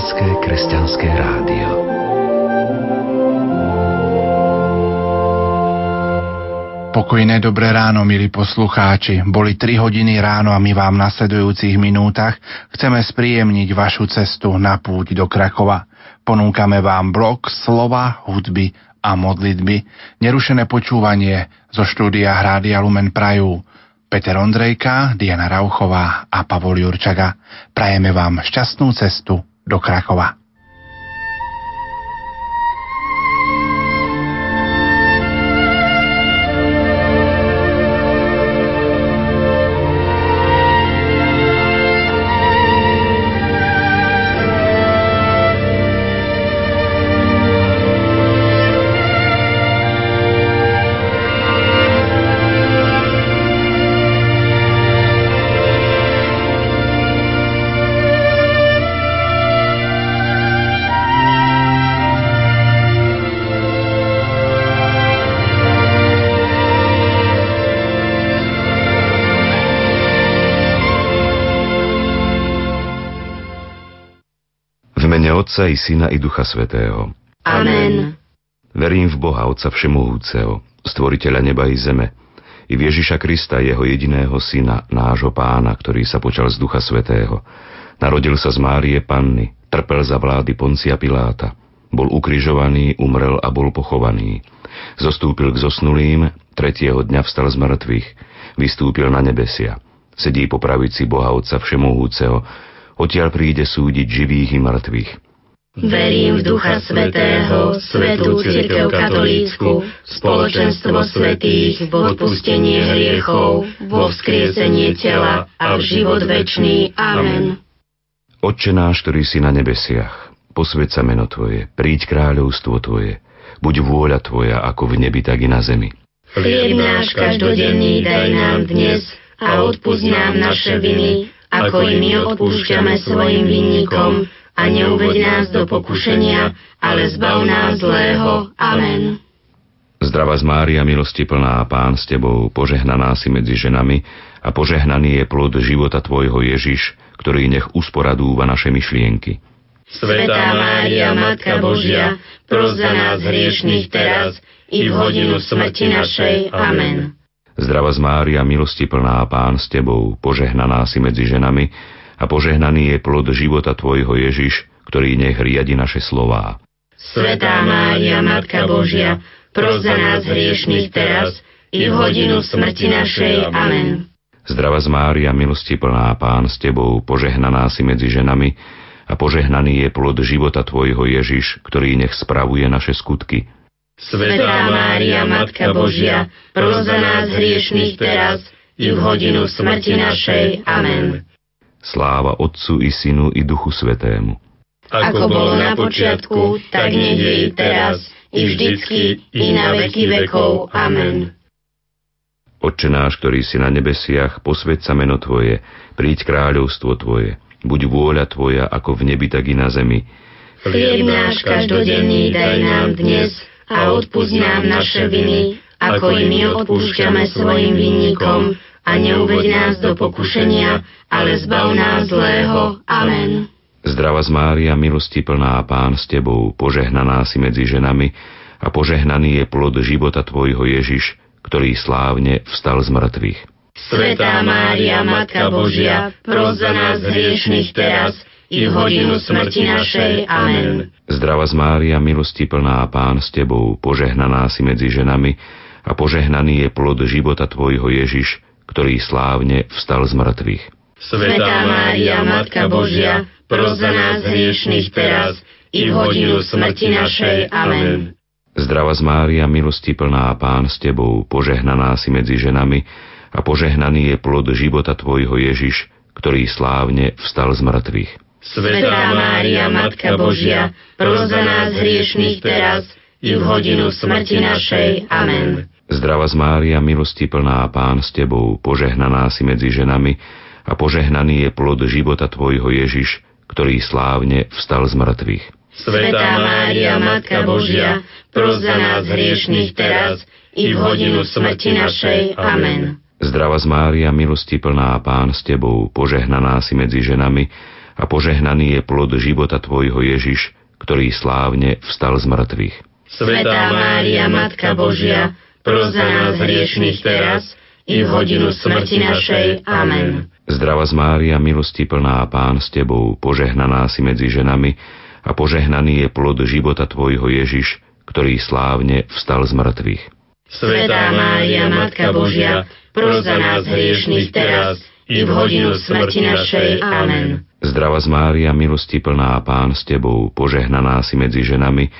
Slovenské kresťanské rádio. Pokojné dobré ráno, milí poslucháči. Boli 3 hodiny ráno a my vám v nasledujúcich minútach chceme spríjemniť vašu cestu na púť do Krakova. Ponúkame vám blok slova, hudby a modlitby. Nerušené počúvanie zo štúdia Hrádia Lumen Prajú. Peter Ondrejka, Diana Rauchová a Pavol Jurčaga. Prajeme vám šťastnú cestu do Krakova. Otca i Syna i Ducha Svetého. Amen. Verím v Boha, Otca Všemohúceho, Stvoriteľa neba i zeme, i v Ježiša Krista, Jeho jediného Syna, nášho Pána, ktorý sa počal z Ducha Svetého. Narodil sa z Márie Panny, trpel za vlády Poncia Piláta, bol ukrižovaný, umrel a bol pochovaný. Zostúpil k zosnulým, tretieho dňa vstal z mŕtvych, vystúpil na nebesia. Sedí po pravici Boha Otca Všemohúceho, odtiaľ príde súdiť živých i mŕtvych. Verím v Ducha Svetého, Svetú Církev Katolícku, spoločenstvo svetých, v odpustenie hriechov, vo vzkriesenie tela a v život večný. Amen. Otče náš, ktorý si na nebesiach, posved sa meno Tvoje, príď kráľovstvo Tvoje, buď vôľa Tvoja ako v nebi, tak i na zemi. Chlieb náš každodenný daj nám dnes a odpúsť nám naše viny, ako i my odpúšťame svojim vinníkom, a neuved nás do pokušenia, ale zbav nás zlého. Amen. Zdrava z Mária, milosti plná, Pán s Tebou, požehnaná si medzi ženami a požehnaný je plod života Tvojho Ježiš, ktorý nech usporadúva naše myšlienky. Svetá Mária, Matka Božia, pros za nás hriešných teraz i v hodinu smrti našej. Amen. Zdrava z Mária, milosti plná, Pán s Tebou, požehnaná si medzi ženami a požehnaný je plod života Tvojho Ježiš, ktorý nech riadi naše slová. Svetá Mária, Matka Božia, pros za nás hriešných teraz i v hodinu smrti našej. Amen. Zdrava z Mária, milosti plná, Pán s Tebou, požehnaná si medzi ženami a požehnaný je plod života Tvojho Ježiš, ktorý nech spravuje naše skutky. Svetá Mária, Matka Božia, pros za nás hriešných teraz i v hodinu smrti našej. Amen. Sláva Otcu i Synu i Duchu Svetému. Ako bolo na počiatku, tak nech je i teraz, i vždycky, i na veky vekov. Amen. Otče náš, ktorý si na nebesiach, posved sa meno Tvoje, príď kráľovstvo Tvoje, buď vôľa Tvoja ako v nebi, tak i na zemi. Chlieb náš každodenný daj nám dnes a odpúsť nám naše viny, ako i my odpúšťame svojim vinníkom a neuved nás do pokušenia, ale zbav nás zlého. Amen. Zdrava z Mária, milosti plná Pán s Tebou, požehnaná si medzi ženami a požehnaný je plod života Tvojho Ježiš, ktorý slávne vstal z mŕtvych. Svetá Mária, Matka Božia, pros za nás hriešných teraz i v hodinu smrti našej. Amen. Zdrava z Mária, milosti plná Pán s Tebou, požehnaná si medzi ženami a požehnaný je plod života Tvojho Ježiš, ktorý slávne vstal z mŕtvych. Svetá Mária, Matka Božia, pros za nás hriešných teraz i v hodinu smrti našej. Amen. Zdrava z Mária, milosti plná, Pán s Tebou, požehnaná si medzi ženami a požehnaný je plod života Tvojho Ježiš, ktorý slávne vstal z mŕtvych. Svetá Mária, Matka Božia, pros za nás hriešných teraz i v hodinu smrti našej. Amen. Zdrava z Mária, milosti plná, Pán s Tebou, požehnaná si medzi ženami a požehnaný je plod života Tvojho Ježiš, ktorý slávne vstal z mŕtvych. Svetá Mária, Matka Božia, pros za nás hriešných teraz i v hodinu smrti našej. Amen. Zdrava z Mária, milosti plná Pán s Tebou, požehnaná si medzi ženami a požehnaný je plod života Tvojho Ježiš, ktorý slávne vstal z mŕtvych. Svetá Mária, Matka Božia, pros za nás hriešných teraz i v hodinu smrti našej. Amen. Zdrava z Mária, milosti plná Pán s Tebou, požehnaná si medzi ženami a požehnaný je plod života Tvojho Ježiš, ktorý slávne vstal z mŕtvych. Svetá Mária, Matka Božia, pros za nás hriešných teraz i v hodinu smrti našej. Amen. Zdrava z Mária, milosti plná Pán s Tebou, požehnaná si medzi ženami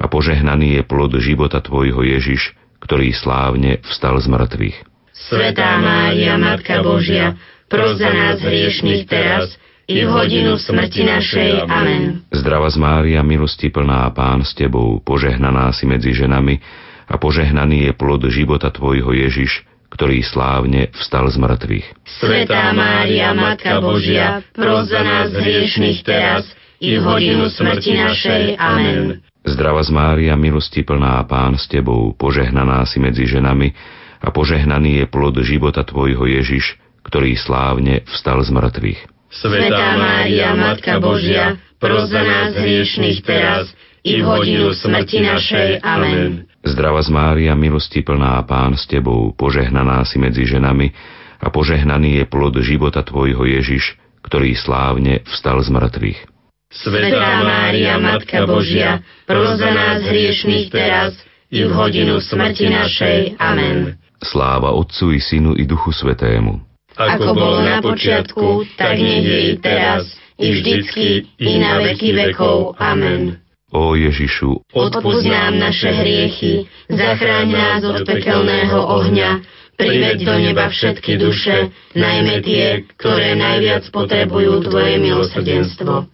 a požehnaný je plod života Tvojho Ježiš, ktorý slávne vstal z mŕtvych. Svetá Mária, Matka Božia, pros za nás hriešných teraz i v hodinu smrti našej. Amen. Zdrava z Mária, milosti plná Pán s Tebou, požehnaná si medzi ženami a požehnaný je plod života Tvojho Ježiš, ktorý slávne vstal z mŕtvych. Svetá Mária, Matka Božia, pros za nás hriešných teraz i v hodinu smrti našej. Amen. Zdrava z Mária, milosti plná Pán s Tebou, požehnaná si medzi ženami a požehnaný je plod života Tvojho Ježiš, ktorý slávne vstal z mŕtvych. Svetá Mária, Matka Božia, pros za nás hriešných teraz i v hodinu smrti našej. Amen. Zdrava z Mária, milosti plná Pán s Tebou, požehnaná si medzi ženami a požehnaný je plod života Tvojho Ježiš, ktorý slávne vstal z mŕtvych. Svetá Mária, Matka Božia, pros za nás hriešných teraz i v hodinu smrti našej. Amen. Sláva Otcu i Synu i Duchu Svetému. Ako bolo na počiatku, tak nech je i teraz, i vždycky, i na veky vekov. Amen. Ó Ježišu, Odpúsť nám naše hriechy, zachráň nás od pekelného ohňa, priveď do neba všetky duše, najmä tie, ktoré najviac potrebujú Tvoje milosrdenstvo.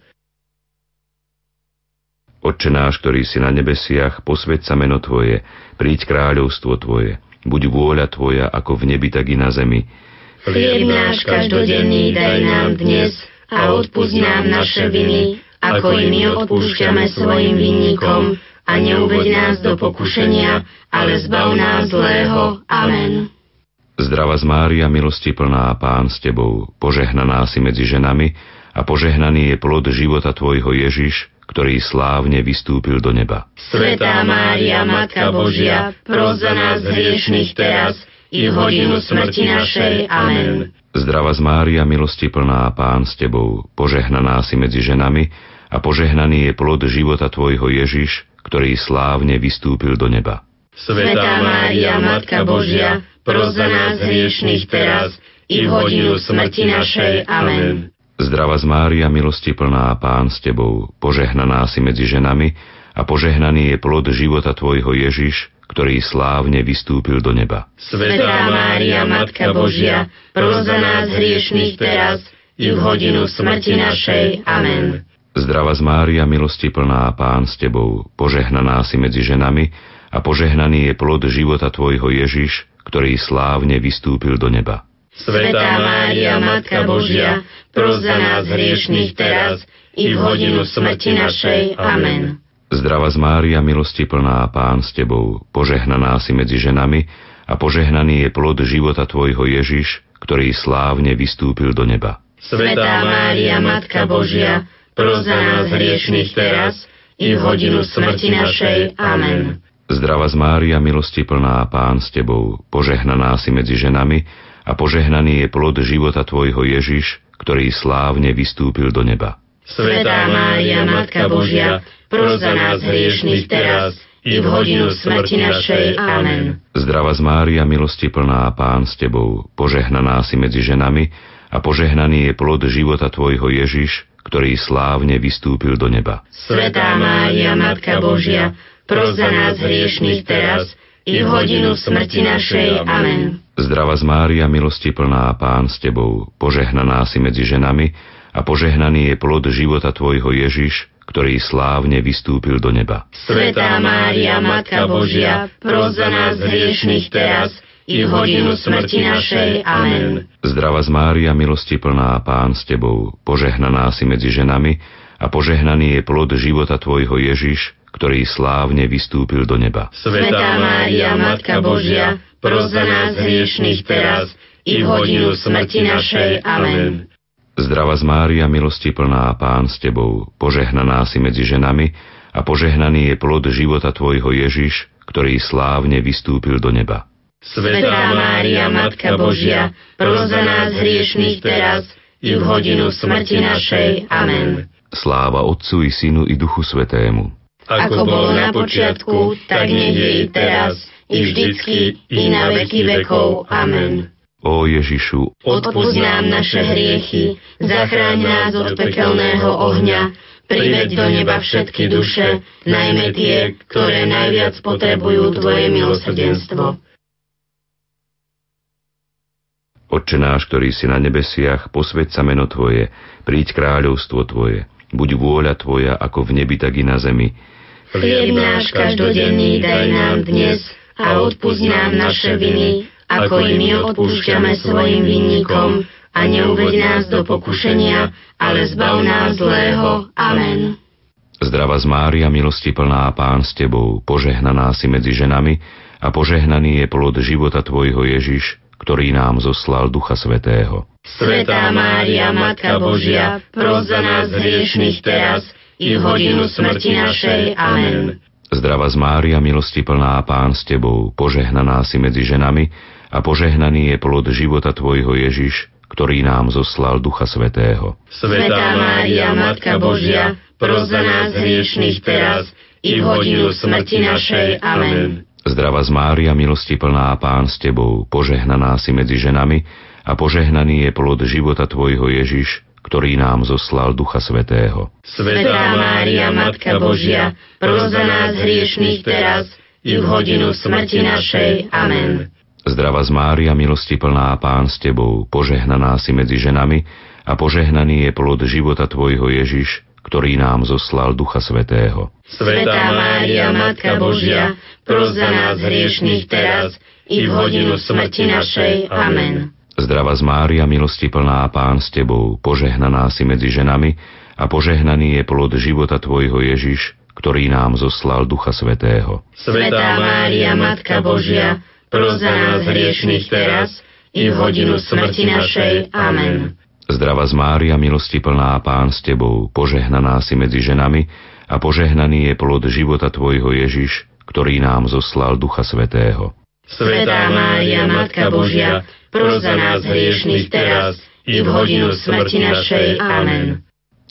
Otče náš, ktorý si na nebesiach, posveď sa meno Tvoje, príď kráľovstvo Tvoje, buď vôľa Tvoja ako v nebi, tak i na zemi. Chlieb náš každodenný daj nám dnes a odpúsť nám naše viny, ako i my odpúšťame svojim vinníkom a neuveď nás do pokušenia, ale zbav nás zlého. Amen. Zdrava z Mária, milosti plná Pán s Tebou, požehnaná si medzi ženami a požehnaný je plod života Tvojho Ježiš, ktorý slávne vystúpil do neba. Svetá Mária, Matka Božia, pros za nás hriešných teraz i v hodinu smrti našej. Amen. Zdrava z Mária, milosti plná Pán s Tebou, požehnaná si medzi ženami a požehnaný je plod života Tvojho Ježiš, ktorý slávne vystúpil do neba. Svetá Mária, Matka Božia, pros za nás hriešných teraz i v hodinu smrti našej. Amen. Zdrava z Mária, milosti plná Pán s Tebou, požehnaná si medzi ženami a požehnaný je plod života Tvojho Ježiš, ktorý slávne vystúpil do neba. Svetá Mária, Matka Božia, pros za nás hriešných teraz i v hodinu smrti našej. Amen. Zdrava z Mária, milosti plná Pán s Tebou, požehnaná si medzi ženami a požehnaný je plod života Tvojho Ježiš, ktorý slávne vystúpil do neba. Svetá Mária, Matka Božia, pros za nás hriešných teraz i v hodinu smrti našej. Amen. Zdrava z Mária, milosti plná Pán s Tebou, požehnaná si medzi ženami a požehnaný je plod života Tvojho Ježiš, ktorý slávne vystúpil do neba. Svetá Mária, Matka Božia, pros za nás hriešných teraz i v hodinu smrti našej. Amen. Zdrava z Mária, milosti plná Pán s Tebou, požehnaná si medzi ženami a požehnaný je plod života Tvojho Ježiš, ktorý slávne vystúpil do neba. Svetá Mária, Matka Božia, pros za nás hriešných teraz i v hodinu smrti našej. Amen. Zdrava z Mária, milosti plná Pán s Tebou, požehnaná si medzi ženami a požehnaný je plod života Tvojho Ježiš, ktorý slávne vystúpil do neba. Svetá Mária, Matka Božia, pros za nás hriešných teraz i v hodinu smrti našej. Amen. Zdrava z Mária, milosti plná Pán s Tebou, požehnaná si medzi ženami a požehnaný je plod života Tvojho Ježiš, ktorý slávne vystúpil do neba. Svetá Mária, Matka Božia, pros za nás hriešných teraz i v hodinu smrti našej. Amen. Zdrava z Mária, milosti plná Pán s Tebou, požehnaná si medzi ženami a požehnaný je plod života Tvojho Ježiš, ktorý slávne vystúpil do neba. Svetá Mária, Matka Božia, pros za nás hriešných teraz i v hodinu smrti našej. Amen. Zdrava z Mária, milosti plná, Pán s Tebou, požehnaná si medzi ženami a požehnaný je plod života Tvojho Ježiš, ktorý slávne vystúpil do neba. Svetá Mária, Matka Božia, pros za nás hriešných teraz i v hodinu smrti našej. Amen. Sláva Otcu i Synu i Duchu Svetému. Ako bolo na počiatku, tak nech je i teraz, i vždycky, i na veky vekov. Amen. Ó Ježišu, Odpúsť nám naše hriechy, zachráň nás od pekelného ohňa, priveď do neba všetky duše, najmä tie, ktoré najviac potrebujú Tvoje milosrdenstvo. Otče náš, ktorý si na nebesiach, posveď sa meno Tvoje, príď kráľovstvo Tvoje, buď vôľa Tvoja ako v nebi, tak i na zemi. Chlieb náš každodenný daj nám dnes a odpúsť nám naše viny, ako i my odpúšťame svojim vinníkom a neuved nás do pokušenia, ale zbav nás zlého. Amen. Zdrava z Mária, milosti plná, Pán s Tebou, požehnaná si medzi ženami a požehnaný je plod života Tvojho Ježiš, ktorý nám zoslal Ducha Svetého. Svetá Mária, Matka Božia, pros za nás hriešných teraz i v hodinu smrti našej. Amen. Zdrava z Mária, milosti plná, Pán s Tebou, požehnaná si medzi ženami a požehnaný je plod života Tvojho Ježiš, ktorý nám zoslal Ducha Svetého. Svetá Mária, Matka Božia, pros za nás hriešných teraz i v hodinu smrti našej. Amen. Zdrava z Mária, milosti plná, Pán s Tebou, požehnaná si medzi ženami a požehnaný je plod života Tvojho Ježiš, ktorý nám zoslal Ducha Svetého. Svetá Mária, Matka Božia, pros za nás hriešných teraz i v hodinu smrti našej. Amen. Zdrava z Mária, milosti plná, Pán s Tebou, požehnaná si medzi ženami a požehnaný je plod života Tvojho Ježiš, ktorý nám zoslal Ducha Svetého. Svetá Mária, Matka Božia, pros za nás hriešných teraz i v hodinu smrti našej. Amen. Zdrava z Mária, milosti plná, Pán s Tebou, požehnaná si medzi ženami a požehnaný je plod života Tvojho Ježiš, ktorý nám zoslal Ducha Svetého. Svetá Mária, Matka Božia, pros za nás hriešných teraz i v hodinu smrti našej. Amen. Zdrava z Mária, milosti plná, Pán s Tebou, požehnaná si medzi ženami a požehnaný je plod života Tvojho Ježiš, ktorý nám zoslal Ducha Svetého. Svetá Mária, Matka Božia, pros za nás hriešných teraz i v hodinu smrti našej. Amen.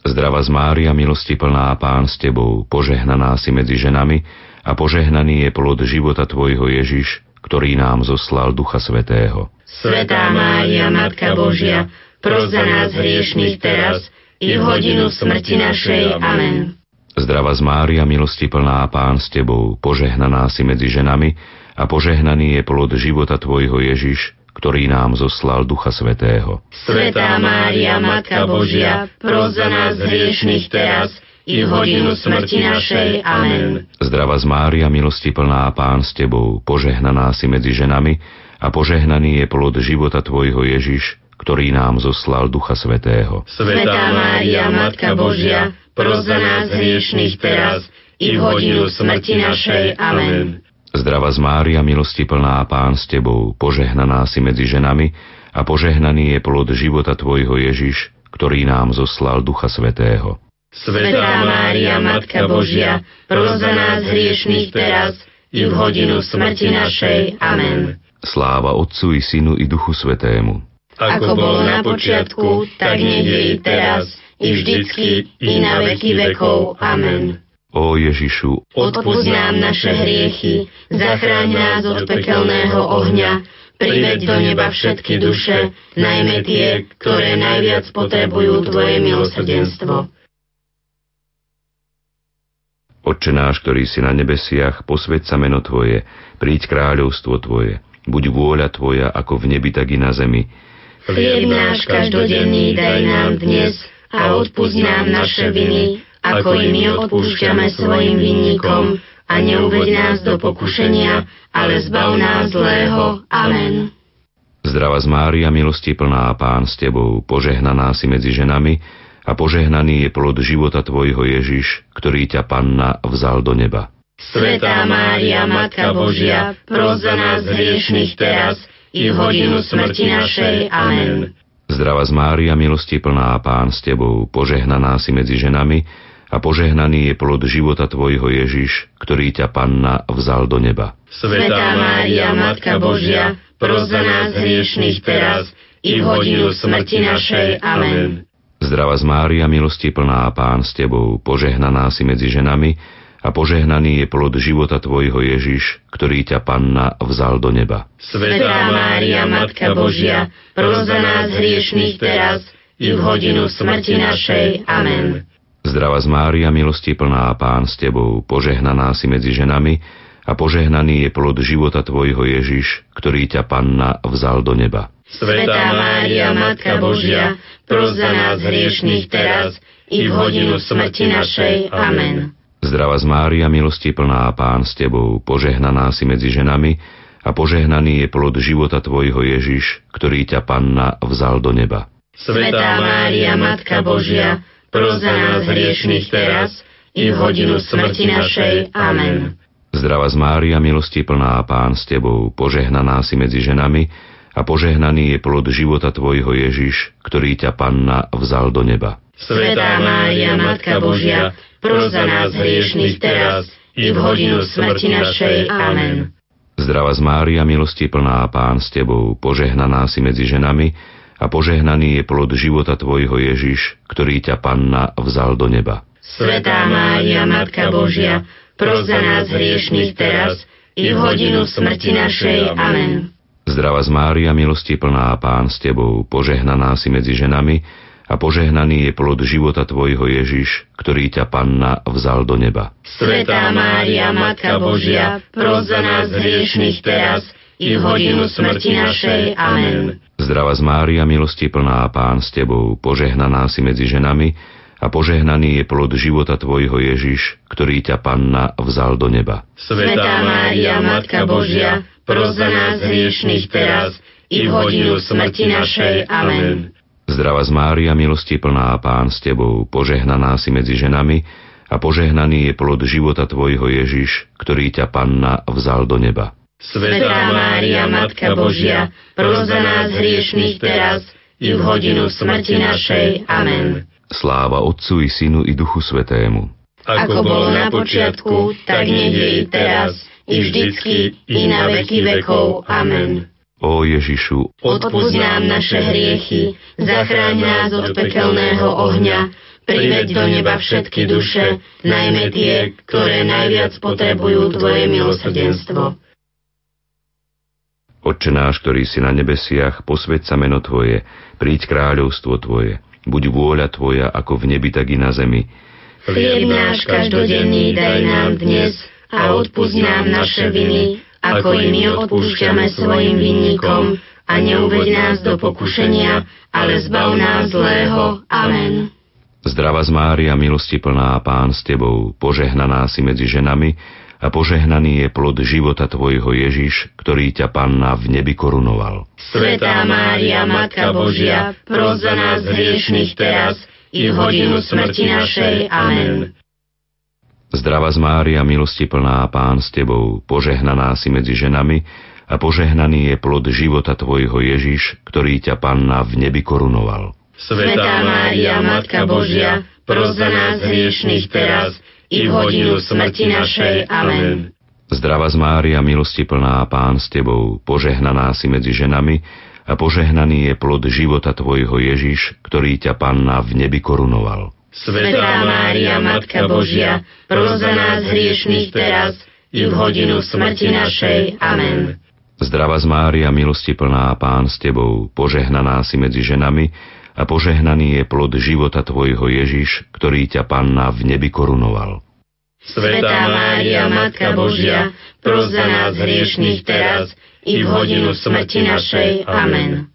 Zdrava z Mária, milosti plná, Pán s Tebou, požehnaná si medzi ženami a požehnaný je plod života Tvojho Ježiš, ktorý nám zoslal Ducha Svetého. Svetá Mária, Matka Božia, pros za nás hriešných teraz i v hodinu smrti našej. Amen. Zdrava z Mária, milosti plná, Pán s Tebou, požehnaná si medzi ženami a požehnaný je plod života Tvojho Ježiš, ktorý nám zoslal Ducha Svetého. Svetá Mária, Matka Božia, pros za nás hriešných teraz i v hodinu smrti našej. Amen. Zdrava z Mária, milosti plná, Pán s Tebou, požehnaná si medzi ženami a požehnaný je plod života Tvojho Ježiš, ktorý nám zoslal Ducha Svetého. Svetá Mária, Matka Božia, pros za nás hriešných teraz i v hodinu smrti našej. Amen. Zdrava z Mária, milosti plná, Pán s Tebou, požehnaná si medzi ženami a požehnaný je plod života Tvojho Ježiš, ktorý nám zoslal Ducha Svetého. Svetá Mária, Matka Božia, pros za nás hriešných teraz i v hodinu smrti našej. Amen. Sláva Otcu i Synu i Duchu Svetému. Ako bolo na počiatku, tak nech je i teraz, i vždycky, i na veky vekov. Amen. Ó Ježišu, Odpúsť nám naše hriechy, zachráň nás od pekelného ohňa, priveď do neba všetky duše, najmä tie, ktoré najviac potrebujú Tvoje milosrdenstvo. Otče náš, ktorý si na nebesiach, posveď sa meno Tvoje, príď kráľovstvo Tvoje, buď vôľa Tvoja ako v nebi, tak i na zemi. Chlieb náš každodenný daj nám dnes a odpúsť nám naše viny, ako i my odpúšťame svojim vinníkom a neuved nás do pokušenia, ale zbav nás zlého. Amen. Zdrava z Mária, milosti plná, Pán s Tebou, požehnaná si medzi ženami a požehnaný je plod života Tvojho Ježiš, ktorý ťa Panna vzal do neba. Svetá Mária, Matka Božia, pros za nás hriešných teraz i v hodinu smrti našej. Amen. Zdrava z Mária, milosti plná, Pán s Tebou, požehnaná si medzi ženami a požehnaný je plod života Tvojho Ježiš, ktorý ťa Panna vzal do neba. Svetá Mária, Matka Božia, pros za nás hriešných teraz i v hodinu smrti našej. Amen. Zdrava z Mária, milosti plná, Pán s Tebou, požehnaná si medzi ženami a požehnaný je plod života Tvojho Ježiš, ktorý ťa Panna vzal do neba. Svetá Mária, Matka Božia, pros za nás hriešných teraz i v hodinu smrti našej. Amen. Zdrava z Mária, milosti plná, Pán s Tebou, požehnaná si medzi ženami a požehnaný je plod života Tvojho Ježiš, ktorý ťa Panna vzal do neba. Svetá Mária, Matka Božia, pros za nás hriešných teraz i v hodinu smrti našej. Amen. Zdrava z Mária, milosti plná, Pán s Tebou, požehnaná si medzi ženami a požehnaný je plod života Tvojho Ježiš, ktorý ťa Panna vzal do neba. Svetá Mária, Matka Božia, pros za nás hriešných teraz i v hodinu smrti našej. Amen. Zdrava z Mária, milosti plná, Pán s Tebou, požehnaná si medzi ženami a požehnaný je plod života Tvojho Ježiš, ktorý ťa Panna vzal do neba. Svetá Mária, Matka Božia, pros za nás hriešných teraz i v hodinu smrti našej. Amen. Zdrava z Mária, milosti plná, Pán s Tebou, požehnaná si medzi ženami a požehnaný je plod života Tvojho Ježiš, ktorý ťa Panna vzal do neba. Svetá Mária, Matka Božia, pros za nás hriešných teraz i v hodinu smrti našej. Amen. Zdrava z Mária, milosti plná, Pán s Tebou, požehnaná si medzi ženami a požehnaný je plod života Tvojho Ježiš, ktorý ťa Panna vzal do neba. Svetá Mária, Matka Božia, pros za nás hriešných teraz i v hodinu smrti našej. Amen. Zdrava z Mária, milosti plná, Pán s Tebou, požehnaná si medzi ženami a požehnaný je plod života Tvojho Ježiš, ktorý ťa Panna vzal do neba. Svetá Mária, Matka Božia, pros za nás hriešných teraz i v hodinu smrti našej. Amen. Zdrava z Mária, milosti plná, Pán s Tebou, požehnaná si medzi ženami a požehnaný je plod života Tvojho Ježiš, ktorý ťa Panna vzal do neba. Svetá Mária, Matka Božia, pros za nás hriešných teraz i v hodinu smrti našej. Amen. Sláva Otcu i Synu i Duchu Svetému. Ako bolo na počiatku, tak nech je i teraz, i vždycky, i na veky vekov. Amen. Ó Ježišu, Odpúsť nám naše hriechy, zachráň nás od pekelného ohňa, priveď do neba všetky duše, najmä tie, ktoré najviac potrebujú Tvoje milosrdenstvo. Otče náš, ktorý si na nebesiach, posveď sa meno Tvoje, príď kráľovstvo Tvoje, buď vôľa Tvoja ako v nebi, tak i na zemi. Chlieb náš každodenný daj nám dnes a odpúsť nám naše viny, ako i my odpúšťame svojim vinníkom a neuveď nás do pokušenia, ale zbav nás zlého. Amen. Zdrava z Mária, milosti plná, Pán s Tebou, požehnaná si medzi ženami a požehnaný je plod života Tvojho Ježiš, ktorý ťa Panna v nebi korunoval. Svetá Mária, Matka Božia, pros za nás hriešných teraz i v hodinu smrti našej. Amen. Zdrava z Mária, milosti plná, Pán s Tebou, požehnaná si medzi ženami a požehnaný je plod života Tvojho Ježiš, ktorý ťa Panna v nebi korunoval. Svetá Mária, Matka Božia, pros za nás hriešných teraz i v hodinu smrti našej. Amen. Zdrava z Mária, milosti plná, Pán s Tebou, požehnaná si medzi ženami a požehnaný je plod života Tvojho Ježiš, ktorý ťa Panna v nebi korunoval. Svetá Mária, Matka Božia, pros za nás hriešných teraz i v hodinu smrti našej. Amen. Zdrava z Mária, milosti plná, Pán s Tebou, požehnaná si medzi ženami a požehnaný je plod života Tvojho Ježiš, ktorý ťa Panna v nebi korunoval. Svetá Mária, Matka Božia, pros za nás hriešných teraz i v hodinu smrti našej. Amen.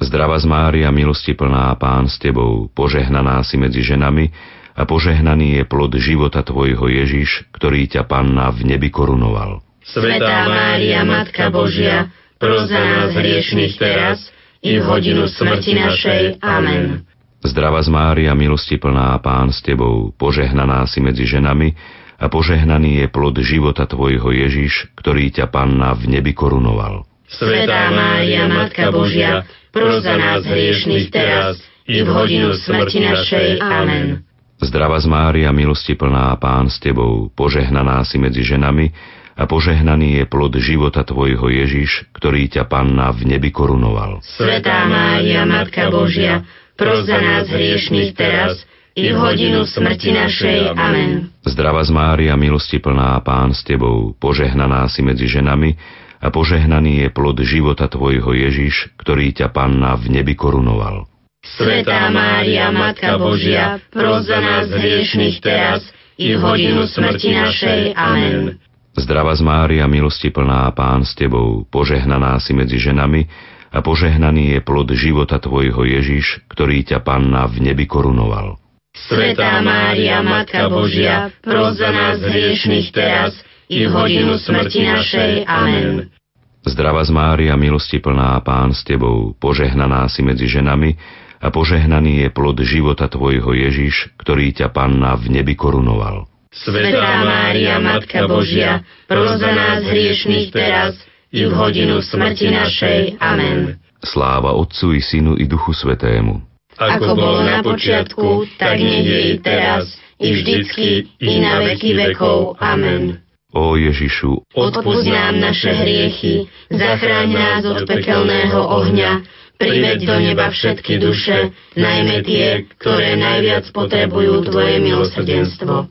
Zdrava z Mária, milosti plná, Pán s Tebou, požehnaná si medzi ženami a požehnaný je plod života Tvojho Ježiš, ktorý ťa Panna v nebi korunoval. Svetá Mária, Matka Božia, pros za nás hriešných teraz i v hodinu smrti našej. Amen. Zdrava z Mária, milosti plná, Pán s Tebou, požehnaná si medzi ženami a požehnaný je plod života Tvojho Ježiš, ktorý ťa Panna v nebi korunoval. Svetá Mária, Matka Božia, pros za nás hriešných teraz i v hodinu smrti našej. Amen. Zdrava z Mária, milosti plná Pán s Tebou, požehnaná si medzi ženami a požehnaný je plod života Tvojho Ježiš, ktorý ťa Panna v nebi korunoval. Svetá Mária, Matka Božia, pros za nás hriešných teraz i v hodinu smrti našej. Amen. Zdrava z Mária, milosti plná Pán s Tebou, požehnaná si medzi ženami a požehnaný je plod života Tvojho Ježiš, ktorý ťa Panna v nebi korunoval. Svetá Mária, Matka Božia, pros za nás hriešných teraz i v hodinu smrti našej. Amen. Zdrava z Mária, milosti plná Pán s Tebou, požehnaná si medzi ženami a požehnaný je plod života Tvojho Ježiš, ktorý ťa Panna v nebi korunoval. Svetá Mária, Matka Božia, pros za nás hriešných teraz i v hodinu smrti našej. Amen. Zdrava z Mária, milosti plná Pán s Tebou, požehnaná si medzi ženami a požehnaný je plod života Tvojho Ježiš, ktorý ťa Panna v nebi korunoval. Svetá Mária, Matka Božia, pros za nás hriešných teraz i v hodinu smrti našej. Amen. Sláva Otcu i Synu i Duchu Svetému. Ako bolo na počiatku, tak nech je i teraz, i vždycky, i na veky vekov. Amen. Ó Ježišu, Odpúsť nám naše hriechy, zachráň nás od pekelného ohňa, priveď do neba všetky duše, najmä tie, ktoré najviac potrebujú Tvoje milosrdenstvo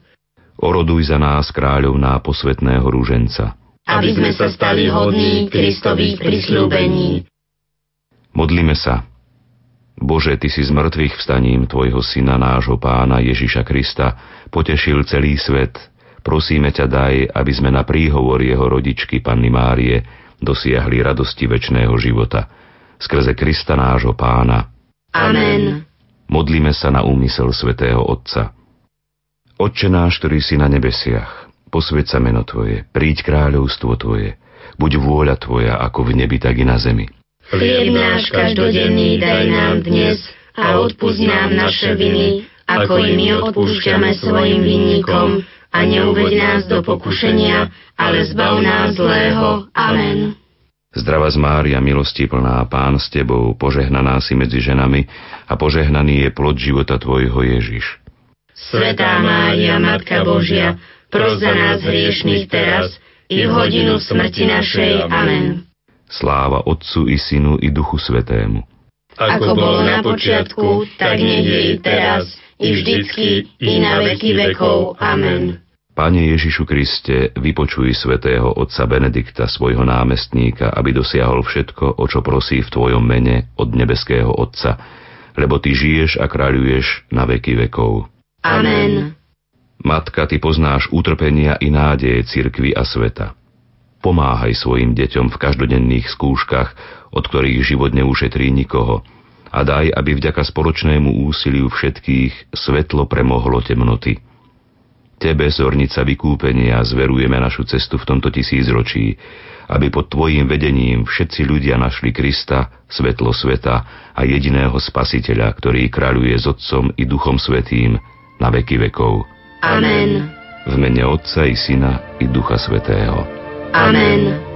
oroduj za nás kráľovná posvetného rúženca. aby sme sa stali hodní Kristových prisľúbení. Modlime sa. Bože, Ty si z mŕtvych vstaním Tvojho Syna, nášho Pána Ježiša Krista, potešil celý svet. Prosíme ťa daj, aby sme na príhovor jeho rodičky Panny Márie dosiahli radosti väčšného života. Skrze Krista nášho Pána. Amen. Modlíme sa na úmysel svätého Otca. Otče náš, ktorý si na nebesiach, posved sa meno Tvoje, príď kráľovstvo Tvoje, buď vôľa Tvoja ako v nebi, tak i na zemi. Chlieb náš každodenný daj nám dnes a odpúsť nám naše viny, ako i my odpúšťame svojim vinníkom a neuveď nás do pokušenia, ale zbav nás zlého. Amen. Zdrava z Mária, milosti plná, Pán s Tebou, požehnaná si medzi ženami a požehnaný je plod života Tvojho Ježiš. Svetá Mária, Matka Božia, pros za nás hriešných teraz i v hodinu smrti našej. Amen. Sláva Otcu i Synu i Duchu Svetému. Ako bolo na počiatku, tak nech je i teraz, i vždycky, i na veky vekov. Amen. Pane Ježišu Kriste, vypočuj svätého otca Benedikta, svojho námestníka, aby dosiahol všetko, o čo prosí v Tvojom mene od nebeského Otca, lebo Ty žiješ a kráľuješ na veky vekov. Amen. Matka, Ty poznáš utrpenia i nádeje cirkvy a sveta. Pomáhaj svojim deťom v každodenných skúškach, od ktorých život neušetrí nikoho, a daj, aby vďaka spoločnému úsiliu všetkých svetlo premohlo temnoty. Tebe, zornica vykúpenia, zverujeme našu cestu v tomto tisícročí, aby pod Tvojim vedením všetci ľudia našli Krista, svetlo sveta a jediného Spasiteľa, ktorý kráľuje s Otcom i Duchom Svetým na veky vekov. Amen. V mene Otca i Syna i Ducha Svetého. Amen.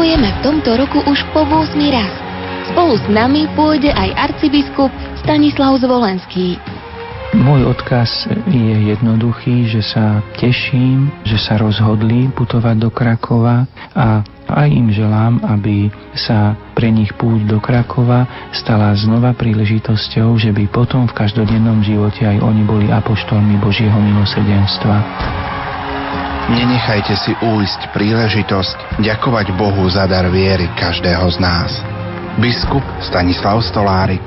Putujeme v tomto roku už po 8 raz. Spolu s nami pôjde aj arcibiskup Stanislav Zvolenský. Môj odkaz je jednoduchý, že sa teším, že sa rozhodli putovať do Krakova a aj im želám, aby sa pre nich púť do Krakova stala znova príležitosťou, že by potom v každodennom živote aj oni boli apoštolmi Božieho milosrdenstva. Nenechajte si újsť príležitosť ďakovať Bohu za dar viery každého z nás. Biskup Stanislav Stolárik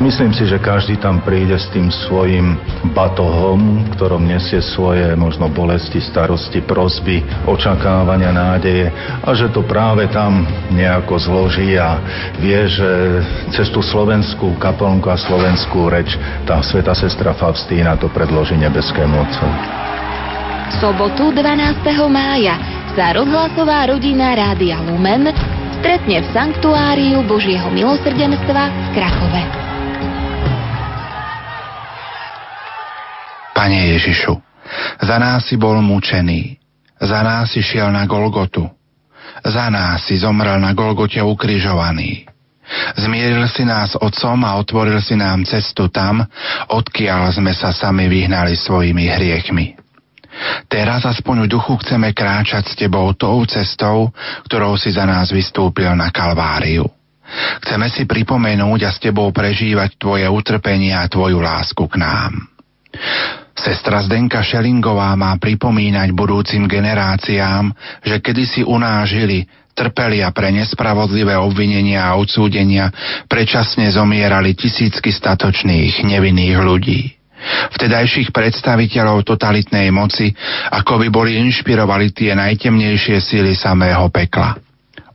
Myslím si, že každý tam príde s tým svojim batohom, ktorom nesie svoje možno bolesti, starosti, prosby, očakávania, nádeje a že to práve tam nejako zloží a vie, že cez tú slovenskú kaplnku a slovenskú reč tá sveta sestra Faustína to predloží nebeskému Otcovi sobotu 12. mája sa rozhlasová rodina Rádia Lumen stretne v Sanktuáriu Božieho milosrdenstva v Krakove. Pane Ježišu, za nás si bol mučený, za nás si šiel na Golgotu, za nás si zomrel na Golgote ukrižovaný. Zmieril si nás Otcom a otvoril si nám cestu tam, odkiaľ sme sa sami vyhnali svojimi hriechmi. Teraz aspoň v duchu chceme kráčať s Tebou tou cestou, ktorou si za nás vystúpil na Kalváriu. Chceme si pripomenúť a s Tebou prežívať Tvoje utrpenie a Tvoju lásku k nám. Sestra Zdenka Šelingová má pripomínať budúcim generáciám, že kedysi u nás žili, trpeli a pre nespravodlivé obvinenia a odsúdenia predčasne zomierali tisícky statočných, nevinných ľudí vtedajších predstaviteľov totalitnej moci, ako by boli inšpirovali tie najtemnejšie síly samého pekla.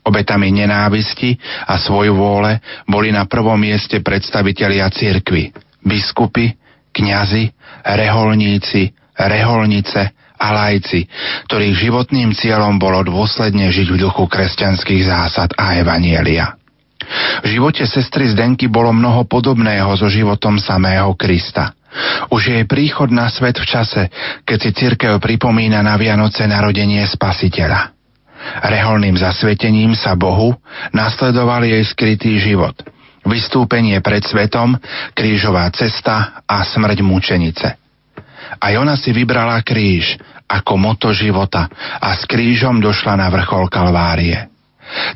Obetami nenávisti a svoju vôle boli na prvom mieste predstavitelia cirkvy, biskupy, kňazi, reholníci, reholnice a lajci, ktorých životným cieľom bolo dôsledne žiť v duchu kresťanských zásad a evanielia. V živote sestry Zdenky bolo mnoho podobného so životom samého Krista – už jej príchod na svet v čase, keď si cirkev pripomína na Vianoce narodenie spasiteľa. Reholným zasvetením sa Bohu nasledoval jej skrytý život, vystúpenie pred svetom, krížová cesta a smrť mučenice. Aj ona si vybrala kríž ako moto života a s krížom došla na vrchol Kalvárie.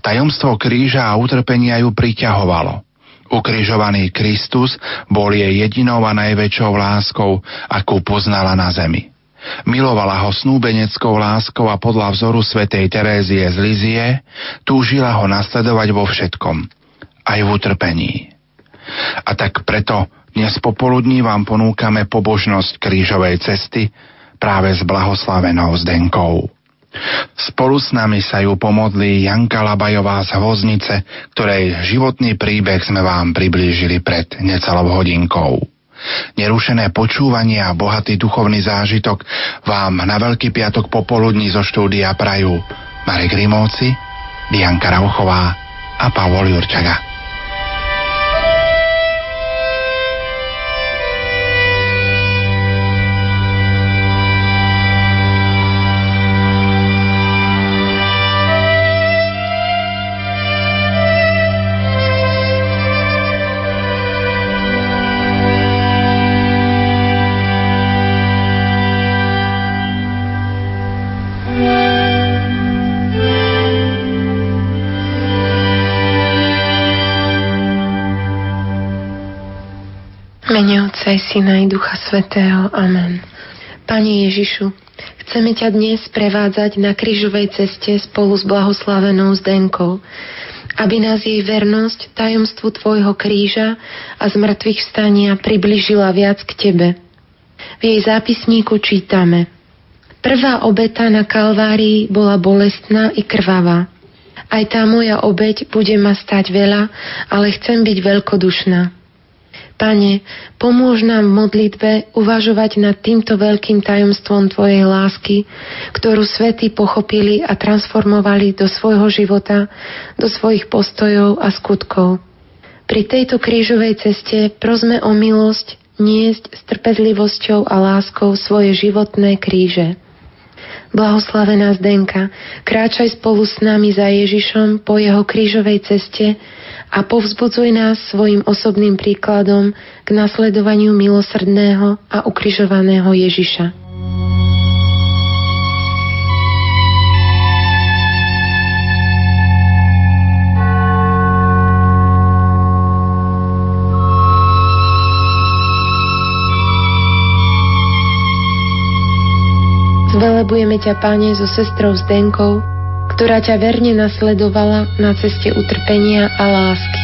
Tajomstvo kríža a utrpenia ju priťahovalo – Ukrižovaný Kristus bol jej jedinou a najväčšou láskou, akú poznala na zemi. Milovala ho snúbeneckou láskou a podľa vzoru svätej Terézie z Lizie túžila ho nasledovať vo všetkom, aj v utrpení. A tak preto dnes popoludní vám ponúkame pobožnosť krížovej cesty práve s blahoslavenou Zdenkou. Spolu s nami sa ju pomodlí Janka Labajová z Hvoznice, ktorej životný príbeh sme vám priblížili pred necelou hodinkou. Nerušené počúvanie a bohatý duchovný zážitok vám na Veľký piatok popoludní zo štúdia prajú Marek Rimóci, Dianka Rauchová a Pavol Jurčaga. Otca i Syna i Ducha Svetého. Amen. Pane Ježišu, chceme ťa dnes prevádzať na krížovej ceste spolu s blahoslavenou Zdenkou, aby nás jej vernosť tajomstvu Tvojho kríža a zmrtvých stania približila viac k Tebe. V jej zápisníku čítame Prvá obeta na Kalvárii bola bolestná i krvavá. Aj tá moja obeť bude ma stať veľa, ale chcem byť veľkodušná. Pane, pomôž nám v modlitbe uvažovať nad týmto veľkým tajomstvom Tvojej lásky, ktorú svety pochopili a transformovali do svojho života, do svojich postojov a skutkov. Pri tejto krížovej ceste prosme o milosť niesť s trpezlivosťou a láskou svoje životné kríže. Blahoslavená Zdenka, kráčaj spolu s nami za Ježišom po jeho krížovej ceste a povzbudzuj nás svojim osobným príkladom k nasledovaniu milosrdného a ukrižovaného Ježiša. Zvelebujeme ťa, Pane, so sestrou Zdenkou, ktorá ťa verne nasledovala na ceste utrpenia a lásky.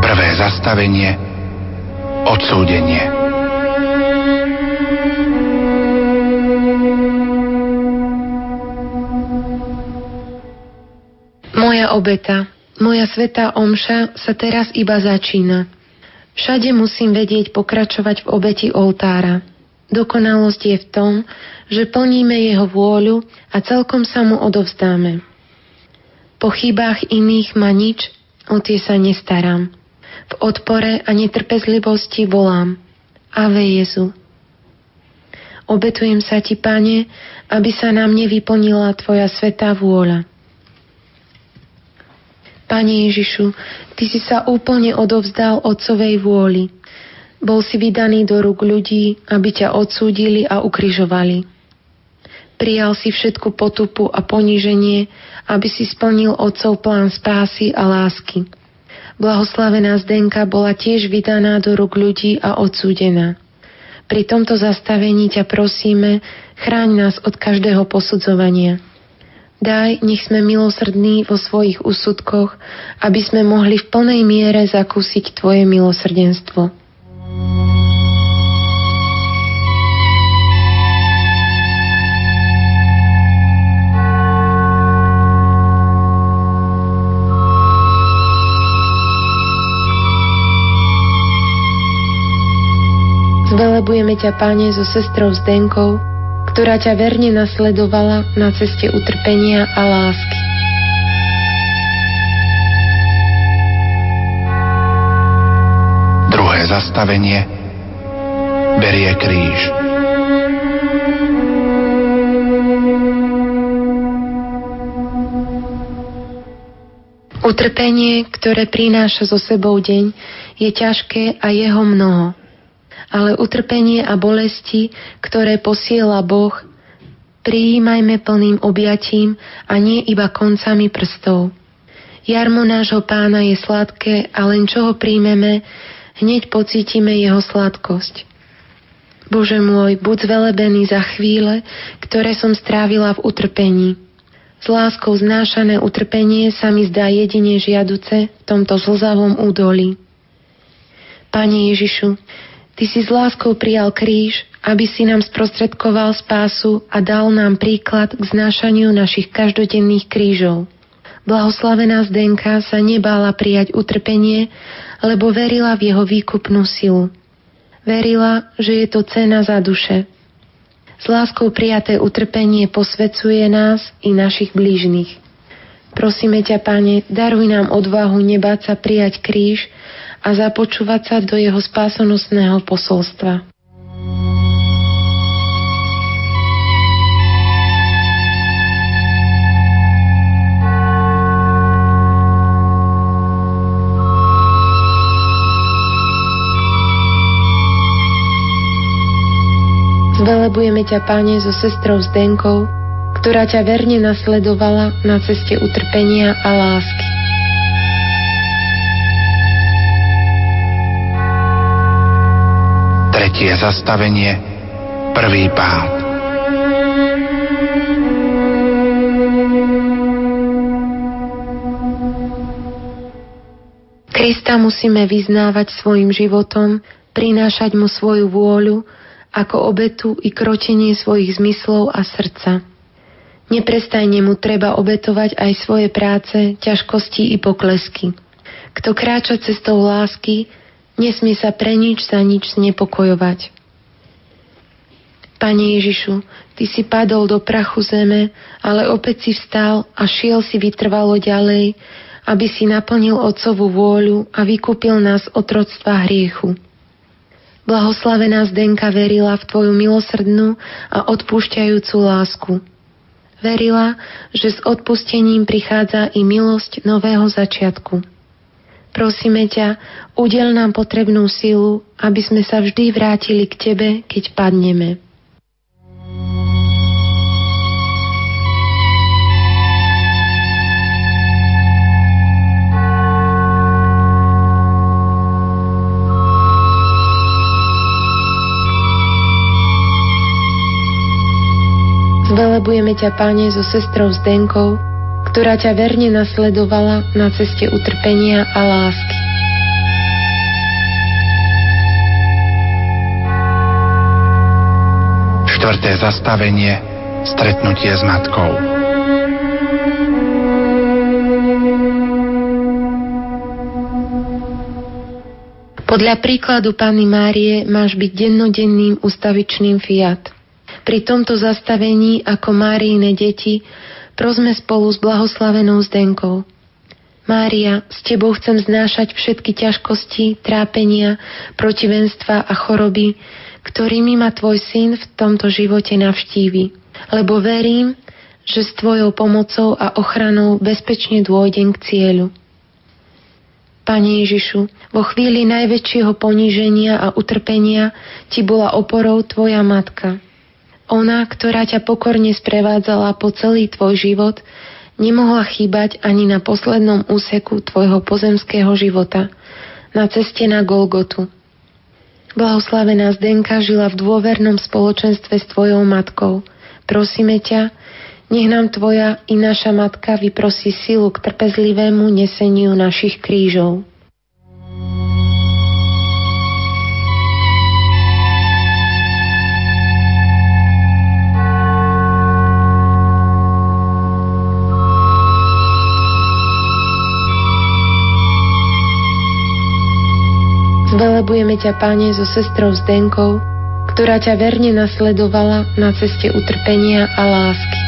Prvé zastavenie odsúdenie. Moja obeta, moja svetá omša sa teraz iba začína. Všade musím vedieť pokračovať v obeti oltára. Dokonalosť je v tom, že plníme jeho vôľu a celkom sa mu odovzdáme. Po chybách iných ma nič, o tie sa nestaram. V odpore a netrpezlivosti volám. Ave Jezu. Obetujem sa ti, Pane, aby sa na mne vyplnila Tvoja svetá vôľa. Pane Ježišu, Ty si sa úplne odovzdal Otcovej vôli. Bol si vydaný do rúk ľudí, aby ťa odsúdili a ukrižovali. Prijal si všetku potupu a poníženie, aby si splnil Otcov plán spásy a lásky. Blahoslavená Zdenka bola tiež vydaná do rúk ľudí a odsúdená. Pri tomto zastavení ťa prosíme, chráň nás od každého posudzovania. Daj, nech sme milosrdní vo svojich úsudkoch, aby sme mohli v plnej miere zakúsiť Tvoje milosrdenstvo. Zvelebujeme ťa, Pane, so sestrou Zdenkou, ktorá ťa verne nasledovala na ceste utrpenia a lásky. Druhé zastavenie berie kríž. Utrpenie, ktoré prináša so sebou deň, je ťažké a jeho mnoho ale utrpenie a bolesti, ktoré posiela Boh, prijímajme plným objatím a nie iba koncami prstov. Jarmo nášho pána je sladké a len čo ho príjmeme, hneď pocítime jeho sladkosť. Bože môj, buď zvelebený za chvíle, ktoré som strávila v utrpení. S láskou znášané utrpenie sa mi zdá jedine žiaduce v tomto zlzavom údolí. Pane Ježišu, Ty si s láskou prijal kríž, aby si nám sprostredkoval spásu a dal nám príklad k znášaniu našich každodenných krížov. Blahoslavená Zdenka sa nebála prijať utrpenie, lebo verila v jeho výkupnú silu. Verila, že je to cena za duše. S láskou prijaté utrpenie posvecuje nás i našich blížnych. Prosíme ťa, Pane, daruj nám odvahu nebáť sa prijať kríž a započúvať sa do jeho spásonosného posolstva. Zvelebujeme ťa, Pane, so sestrou Zdenkou, ktorá ťa verne nasledovala na ceste utrpenia a lásky. Tretie zastavenie. Prvý pád. Krista musíme vyznávať svojim životom, prinášať mu svoju vôľu ako obetu i krotenie svojich zmyslov a srdca. Neprestajne mu treba obetovať aj svoje práce, ťažkosti i poklesky. Kto kráča cestou lásky, Nesmie sa pre nič za nič znepokojovať. Pane Ježišu, Ty si padol do prachu zeme, ale opäť si vstal a šiel si vytrvalo ďalej, aby si naplnil Otcovú vôľu a vykúpil nás otroctva hriechu. Blahoslavená Zdenka verila v Tvoju milosrdnú a odpúšťajúcu lásku. Verila, že s odpustením prichádza i milosť nového začiatku. Prosíme ťa, udel nám potrebnú silu, aby sme sa vždy vrátili k Tebe, keď padneme. Zvelebujeme ťa, Pane, so sestrou Zdenkou, ktorá ťa verne nasledovala na ceste utrpenia a lásky. Štvrté zastavenie Stretnutie s matkou. Podľa príkladu Panny Márie máš byť dennodenným ustavičným fiat. Pri tomto zastavení ako Máriine deti prosme spolu s blahoslavenou Zdenkou. Mária, s Tebou chcem znášať všetky ťažkosti, trápenia, protivenstva a choroby, ktorými ma Tvoj syn v tomto živote navštívi. Lebo verím, že s Tvojou pomocou a ochranou bezpečne dôjdem k cieľu. Pane Ježišu, vo chvíli najväčšieho poníženia a utrpenia Ti bola oporou Tvoja matka – ona, ktorá ťa pokorne sprevádzala po celý tvoj život, nemohla chýbať ani na poslednom úseku tvojho pozemského života, na ceste na Golgotu. Blahoslavená Zdenka žila v dôvernom spoločenstve s tvojou matkou. Prosíme ťa, nech nám tvoja i naša matka vyprosí silu k trpezlivému neseniu našich krížov. Zvelebujeme ťa, Pane, so sestrou Zdenkou, ktorá ťa verne nasledovala na ceste utrpenia a lásky.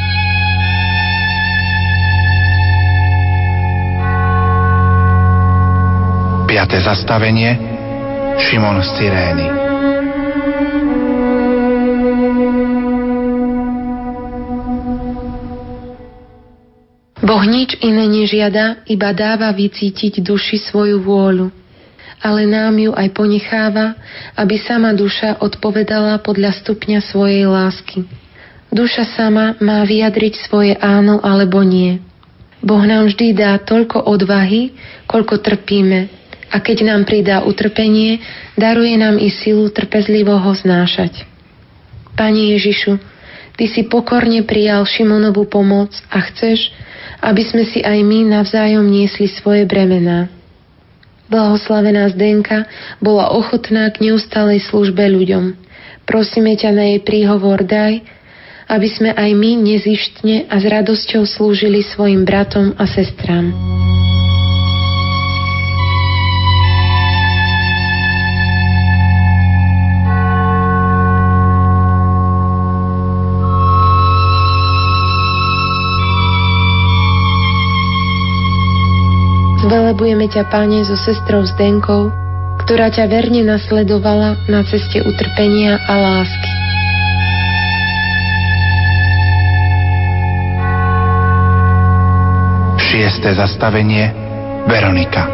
Piaté zastavenie Šimon z Cyrény. Boh nič iné nežiada, iba dáva vycítiť duši svoju vôľu ale nám ju aj ponecháva, aby sama duša odpovedala podľa stupňa svojej lásky. Duša sama má vyjadriť svoje áno alebo nie. Boh nám vždy dá toľko odvahy, koľko trpíme, a keď nám pridá utrpenie, daruje nám i silu trpezlivo ho znášať. Pani Ježišu, Ty si pokorne prijal Šimonovú pomoc a chceš, aby sme si aj my navzájom niesli svoje bremená. Blahoslavená Zdenka bola ochotná k neustalej službe ľuďom. Prosíme ťa na jej príhovor daj, aby sme aj my nezištne a s radosťou slúžili svojim bratom a sestram. Zvelebujeme ťa, Pane, so sestrou Zdenkou, ktorá ťa verne nasledovala na ceste utrpenia a lásky. Šiesté zastavenie Veronika.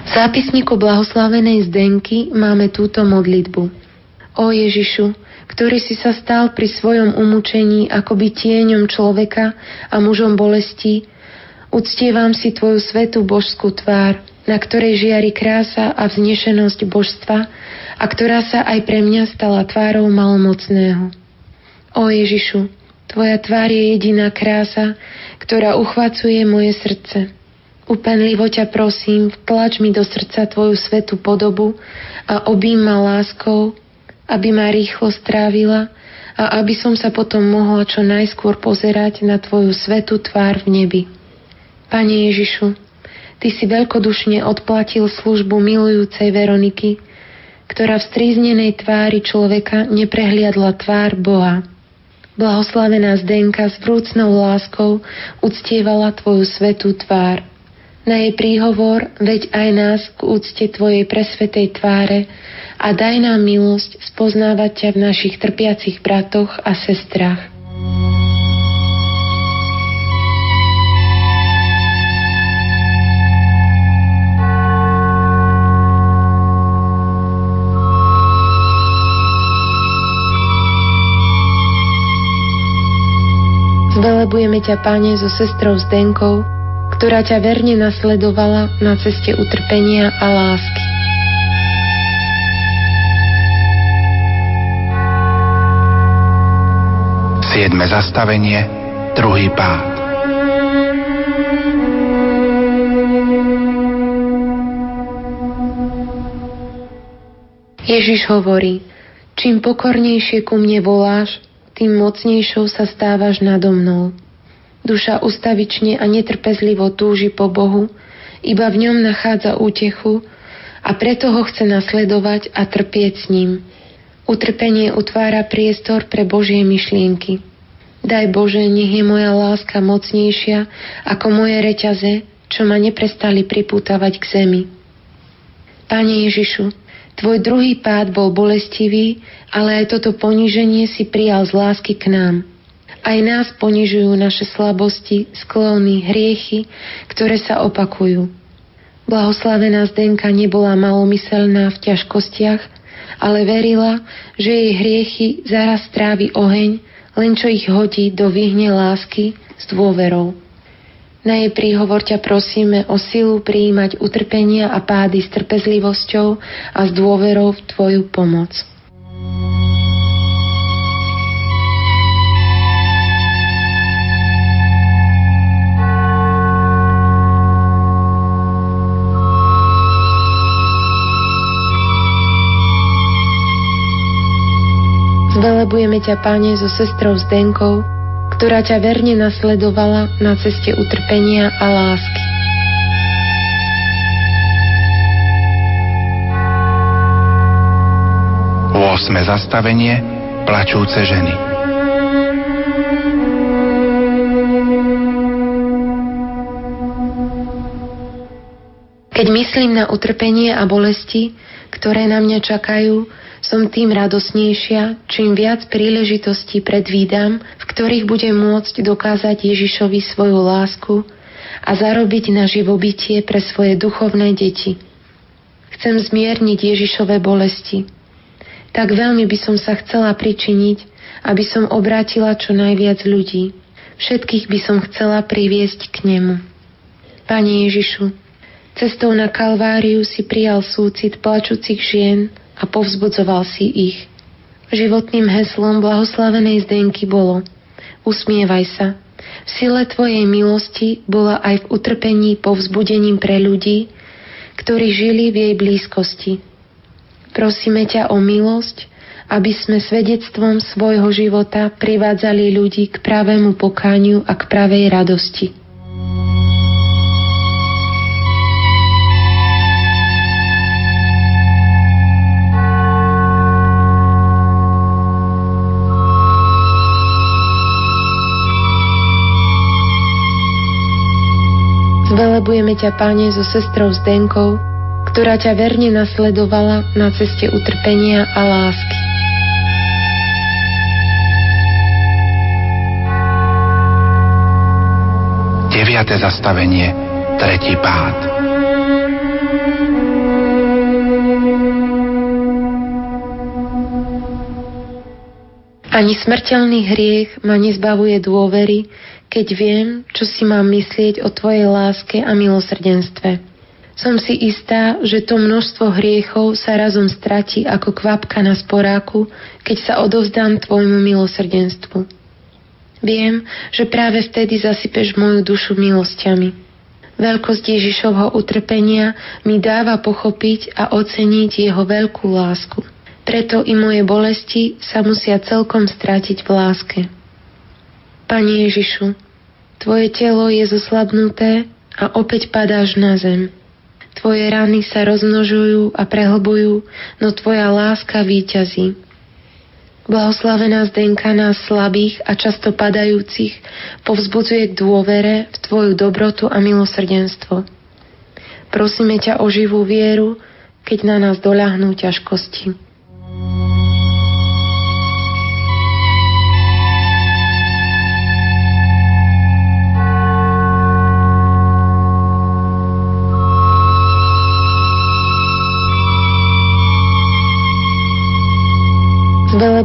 V zápisníku blahoslavenej Zdenky máme túto modlitbu. O Ježišu, ktorý si sa stal pri svojom umúčení akoby tieňom človeka a mužom bolesti, uctievam si Tvoju svetú božskú tvár, na ktorej žiari krása a vznešenosť božstva a ktorá sa aj pre mňa stala tvárou malomocného. O Ježišu, Tvoja tvár je jediná krása, ktorá uchvacuje moje srdce. Upenlivo ťa prosím, vtlač mi do srdca Tvoju svetú podobu a obím ma láskou, aby ma rýchlo strávila a aby som sa potom mohla čo najskôr pozerať na Tvoju svetú tvár v nebi. Pane Ježišu, Ty si veľkodušne odplatil službu milujúcej Veroniky, ktorá v stríznenej tvári človeka neprehliadla tvár Boha. Blahoslavená Zdenka s vrúcnou láskou uctievala Tvoju svetú tvár. Na jej príhovor veď aj nás k úcte Tvojej presvetej tváre a daj nám milosť spoznávať ťa v našich trpiacich bratoch a sestrách. Zvelebujeme ťa, Pane, so sestrou Zdenkou, ktorá ťa verne nasledovala na ceste utrpenia a lásky. Siedme zastavenie, druhý pád. Ježiš hovorí, čím pokornejšie ku mne voláš, tým mocnejšou sa stávaš nado mnou. Duša ustavične a netrpezlivo túži po Bohu, iba v ňom nachádza útechu a preto ho chce nasledovať a trpieť s ním. Utrpenie utvára priestor pre Božie myšlienky. Daj Bože, nech je moja láska mocnejšia ako moje reťaze, čo ma neprestali pripútavať k zemi. Pane Ježišu, Tvoj druhý pád bol bolestivý, ale aj toto poníženie si prijal z lásky k nám. Aj nás ponižujú naše slabosti, sklony, hriechy, ktoré sa opakujú. Blahoslavená Zdenka nebola malomyselná v ťažkostiach, ale verila, že jej hriechy zaraz strávi oheň, len čo ich hodí do vyhne lásky s dôverou. Na jej príhovor ťa prosíme o silu prijímať utrpenia a pády s trpezlivosťou a s dôverou v Tvoju pomoc. Zvelebujeme ťa, Pane, so sestrou Zdenkou, ktorá ťa verne nasledovala na ceste utrpenia a lásky. Osme zastavenie Plačúce ženy Keď myslím na utrpenie a bolesti, ktoré na mňa čakajú, som tým radosnejšia, čím viac príležitostí predvídam, v ktorých budem môcť dokázať Ježišovi svoju lásku a zarobiť na živobytie pre svoje duchovné deti. Chcem zmierniť Ježišové bolesti. Tak veľmi by som sa chcela pričiniť, aby som obrátila čo najviac ľudí. Všetkých by som chcela priviesť k nemu. Pane Ježišu, cestou na Kalváriu si prijal súcit plačúcich žien a povzbudzoval si ich. Životným heslom blahoslavenej Zdenky bolo Usmievaj sa. V sile Tvojej milosti bola aj v utrpení povzbudením pre ľudí, ktorí žili v jej blízkosti. Prosíme ťa o milosť, aby sme svedectvom svojho života privádzali ľudí k pravému pokániu a k pravej radosti. Zvelebujeme ťa, Páne, so sestrou Zdenkou, ktorá ťa verne nasledovala na ceste utrpenia a lásky. Deviate zastavenie, tretí pád. Ani smrteľný hriech ma nezbavuje dôvery, keď viem, čo si mám myslieť o Tvojej láske a milosrdenstve. Som si istá, že to množstvo hriechov sa razom stratí ako kvapka na sporáku, keď sa odovzdám Tvojmu milosrdenstvu. Viem, že práve vtedy zasypeš moju dušu milosťami. Veľkosť Ježišovho utrpenia mi dáva pochopiť a oceniť jeho veľkú lásku. Preto i moje bolesti sa musia celkom stratiť v láske. Pane Ježišu, Tvoje telo je zoslabnuté a opäť padáš na zem. Tvoje rany sa rozmnožujú a prehlbujú, no Tvoja láska výťazí. Blahoslavená Zdenka nás slabých a často padajúcich povzbudzuje k dôvere v Tvoju dobrotu a milosrdenstvo. Prosíme ťa o živú vieru, keď na nás doľahnú ťažkosti.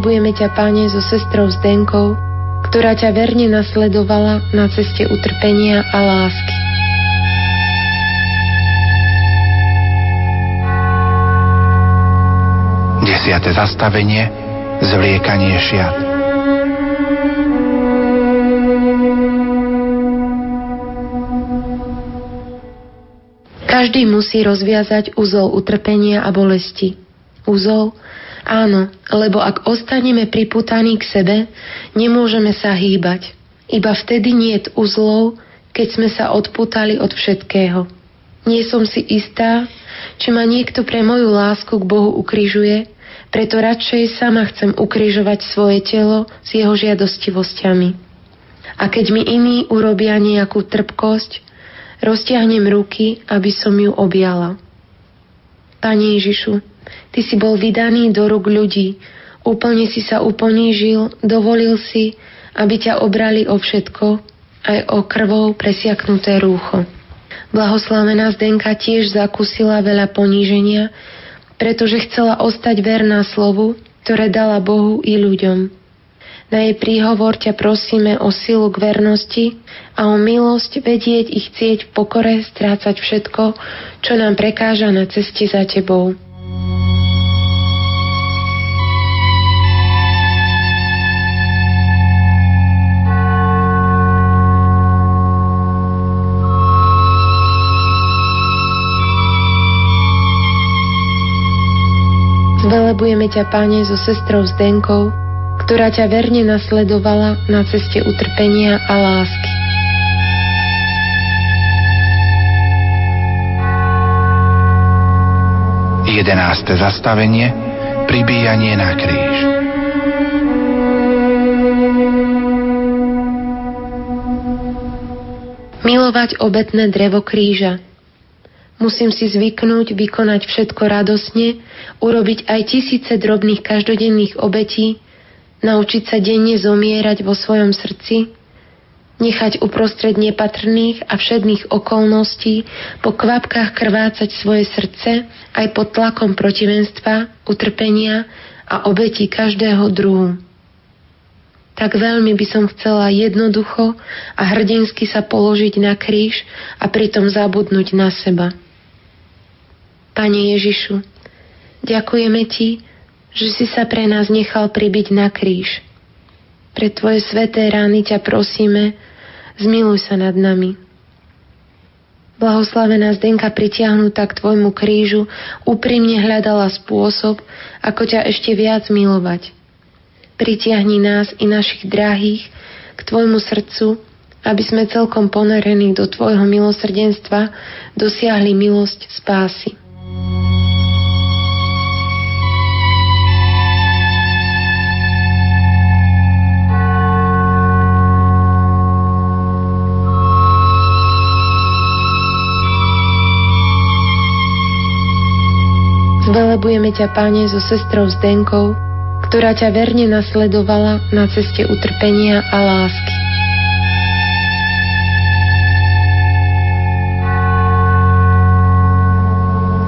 Zvelebujeme ťa, Páne, so sestrou Zdenkou, ktorá ťa verne nasledovala na ceste utrpenia a lásky. Desiate zastavenie Zvliekanie šiat Každý musí rozviazať úzol utrpenia a bolesti. Úzol, Áno, lebo ak ostaneme priputaní k sebe, nemôžeme sa hýbať. Iba vtedy nie je uzlov, keď sme sa odputali od všetkého. Nie som si istá, či ma niekto pre moju lásku k Bohu ukrižuje, preto radšej sama chcem ukrižovať svoje telo s jeho žiadostivosťami. A keď mi iní urobia nejakú trpkosť, roztiahnem ruky, aby som ju objala. Pane Ježišu, Ty si bol vydaný do rúk ľudí, úplne si sa uponížil, dovolil si, aby ťa obrali o všetko, aj o krvou presiaknuté rúcho. Blahoslavená Zdenka tiež zakúsila veľa poníženia, pretože chcela ostať verná slovu, ktoré dala Bohu i ľuďom. Na jej príhovor ťa prosíme o silu k vernosti a o milosť vedieť ich chcieť v pokore strácať všetko, čo nám prekáža na ceste za tebou. Zvelebujeme ťa, Pane, so sestrou Zdenkou, ktorá ťa verne nasledovala na ceste utrpenia a lásky. Jedenáste zastavenie Pribíjanie na kríž. Milovať obetné drevo kríža – Musím si zvyknúť vykonať všetko radosne, urobiť aj tisíce drobných každodenných obetí, naučiť sa denne zomierať vo svojom srdci, nechať uprostred nepatrných a všedných okolností po kvapkách krvácať svoje srdce aj pod tlakom protivenstva, utrpenia a obetí každého druhu. Tak veľmi by som chcela jednoducho a hrdinsky sa položiť na kríž a pritom zabudnúť na seba. Pane Ježišu, ďakujeme Ti, že si sa pre nás nechal pribiť na kríž. Pre Tvoje sveté rány ťa prosíme, zmiluj sa nad nami. Blahoslavená Zdenka pritiahnutá k Tvojmu krížu úprimne hľadala spôsob, ako ťa ešte viac milovať. Pritiahni nás i našich drahých k Tvojmu srdcu, aby sme celkom ponorení do Tvojho milosrdenstva dosiahli milosť spásy. Zvelebujeme ťa, Páne, so sestrou Zdenkou, ktorá ťa verne nasledovala na ceste utrpenia a lásky.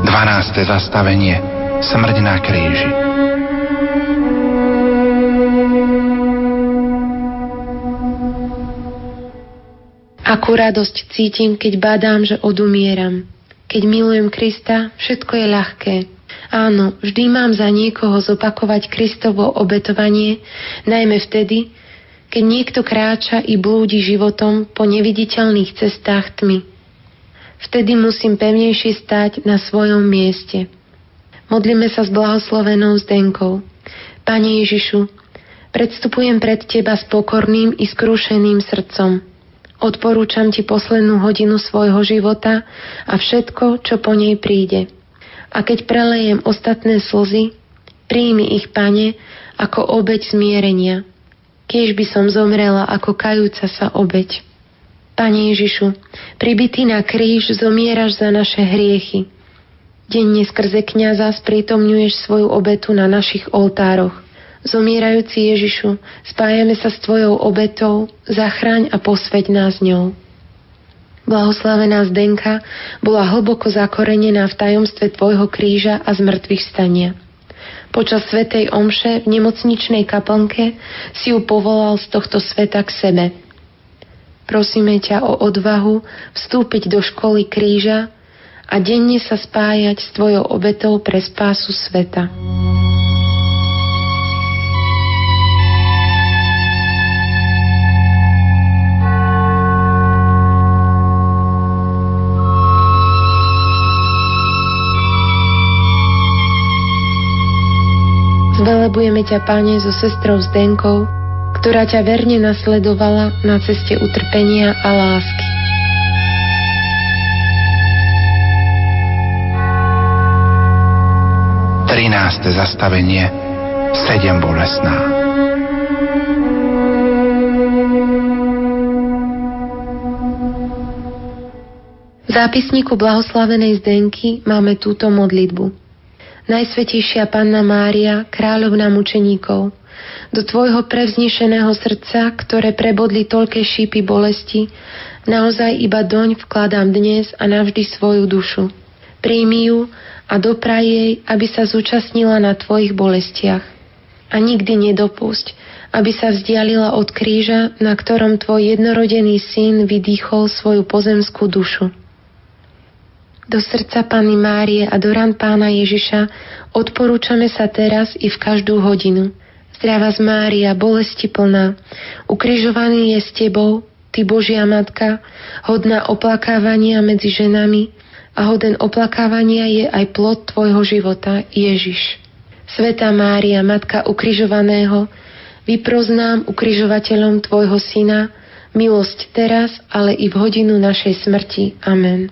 Dvanácté zastavenie Smrť na kríži Akú radosť cítim, keď badám, že odumieram. Keď milujem Krista, všetko je ľahké. Áno, vždy mám za niekoho zopakovať Kristovo obetovanie, najmä vtedy, keď niekto kráča i blúdi životom po neviditeľných cestách tmy. Vtedy musím pevnejšie stať na svojom mieste. Modlíme sa s blahoslovenou Zdenkou. Pane Ježišu, predstupujem pred Teba s pokorným i skrúšeným srdcom. Odporúčam Ti poslednú hodinu svojho života a všetko, čo po nej príde – a keď prelejem ostatné slzy, Príjmi ich, Pane, ako obeď zmierenia. Kiež by som zomrela ako kajúca sa obeď. Pane Ježišu, pribitý na kríž zomieraš za naše hriechy. Denne skrze kniaza sprítomňuješ svoju obetu na našich oltároch. Zomierajúci Ježišu, spájame sa s Tvojou obetou, zachráň a posveď nás ňou. Blahoslavená Zdenka bola hlboko zakorenená v tajomstve Tvojho kríža a zmrtvých stania. Počas Svetej Omše v nemocničnej kaplnke si ju povolal z tohto sveta k sebe. Prosíme ťa o odvahu vstúpiť do školy kríža a denne sa spájať s Tvojou obetou pre spásu sveta. Zvelebujeme ťa, Pane, so sestrou Zdenkou, ktorá ťa verne nasledovala na ceste utrpenia a lásky. Trináste zastavenie Sedem bolesná. V zápisníku blahoslavenej Zdenky máme túto modlitbu. Najsvetejšia Panna Mária, kráľovná mučeníkov, do Tvojho prevznešeného srdca, ktoré prebodli toľké šípy bolesti, naozaj iba doň vkladám dnes a navždy svoju dušu. Príjmi ju a dopraj jej, aby sa zúčastnila na Tvojich bolestiach. A nikdy nedopusť, aby sa vzdialila od kríža, na ktorom Tvoj jednorodený syn vydýchol svoju pozemskú dušu do srdca Panny Márie a do ran Pána Ježiša odporúčame sa teraz i v každú hodinu. Zdravá z Mária, bolesti plná, ukrižovaný je s Tebou, Ty Božia Matka, hodná oplakávania medzi ženami a hoden oplakávania je aj plod Tvojho života, Ježiš. Sveta Mária, Matka ukrižovaného, vyproznám ukrižovateľom Tvojho Syna, milosť teraz, ale i v hodinu našej smrti. Amen.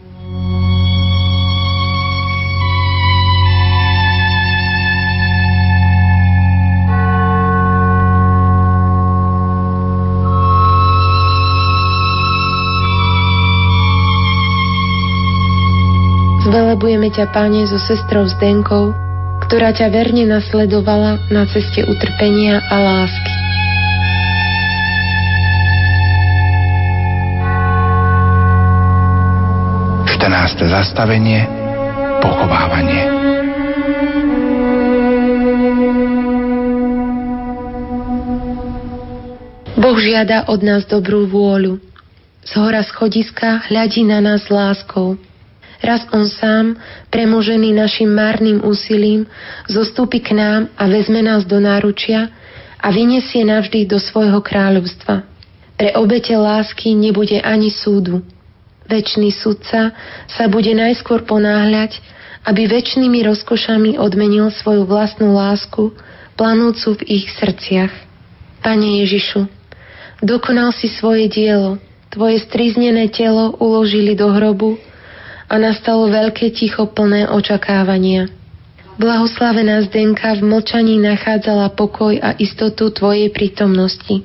Zvelebujeme ťa, Pane, so sestrou Zdenkou, ktorá ťa verne nasledovala na ceste utrpenia a lásky. Štenácté zastavenie Pochovávanie Boh žiada od nás dobrú vôľu. Z hora schodiska hľadí na nás láskou – Raz on sám, premožený našim márnym úsilím, zostúpi k nám a vezme nás do náručia a vyniesie navždy do svojho kráľovstva. Pre obete lásky nebude ani súdu. Večný sudca sa bude najskôr ponáhľať, aby väčšnými rozkošami odmenil svoju vlastnú lásku, planúcu v ich srdciach. Pane Ježišu, dokonal si svoje dielo, Tvoje striznené telo uložili do hrobu, a nastalo veľké ticho plné očakávania. Blahoslavená Zdenka v mlčaní nachádzala pokoj a istotu Tvojej prítomnosti.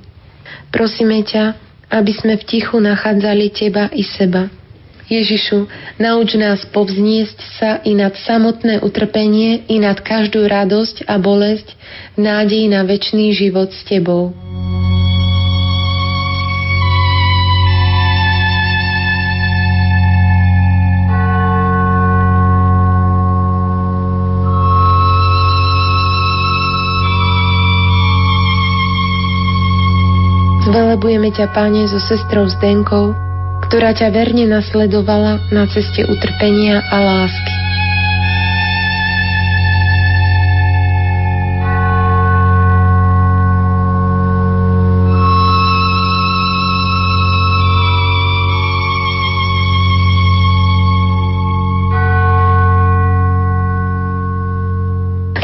Prosíme ťa, aby sme v tichu nachádzali Teba i seba. Ježišu, nauč nás povzniesť sa i nad samotné utrpenie, i nad každú radosť a bolesť v nádeji na väčší život s Tebou. Zvelebujeme ťa, Pane, so sestrou Zdenkou, ktorá ťa verne nasledovala na ceste utrpenia a lásky.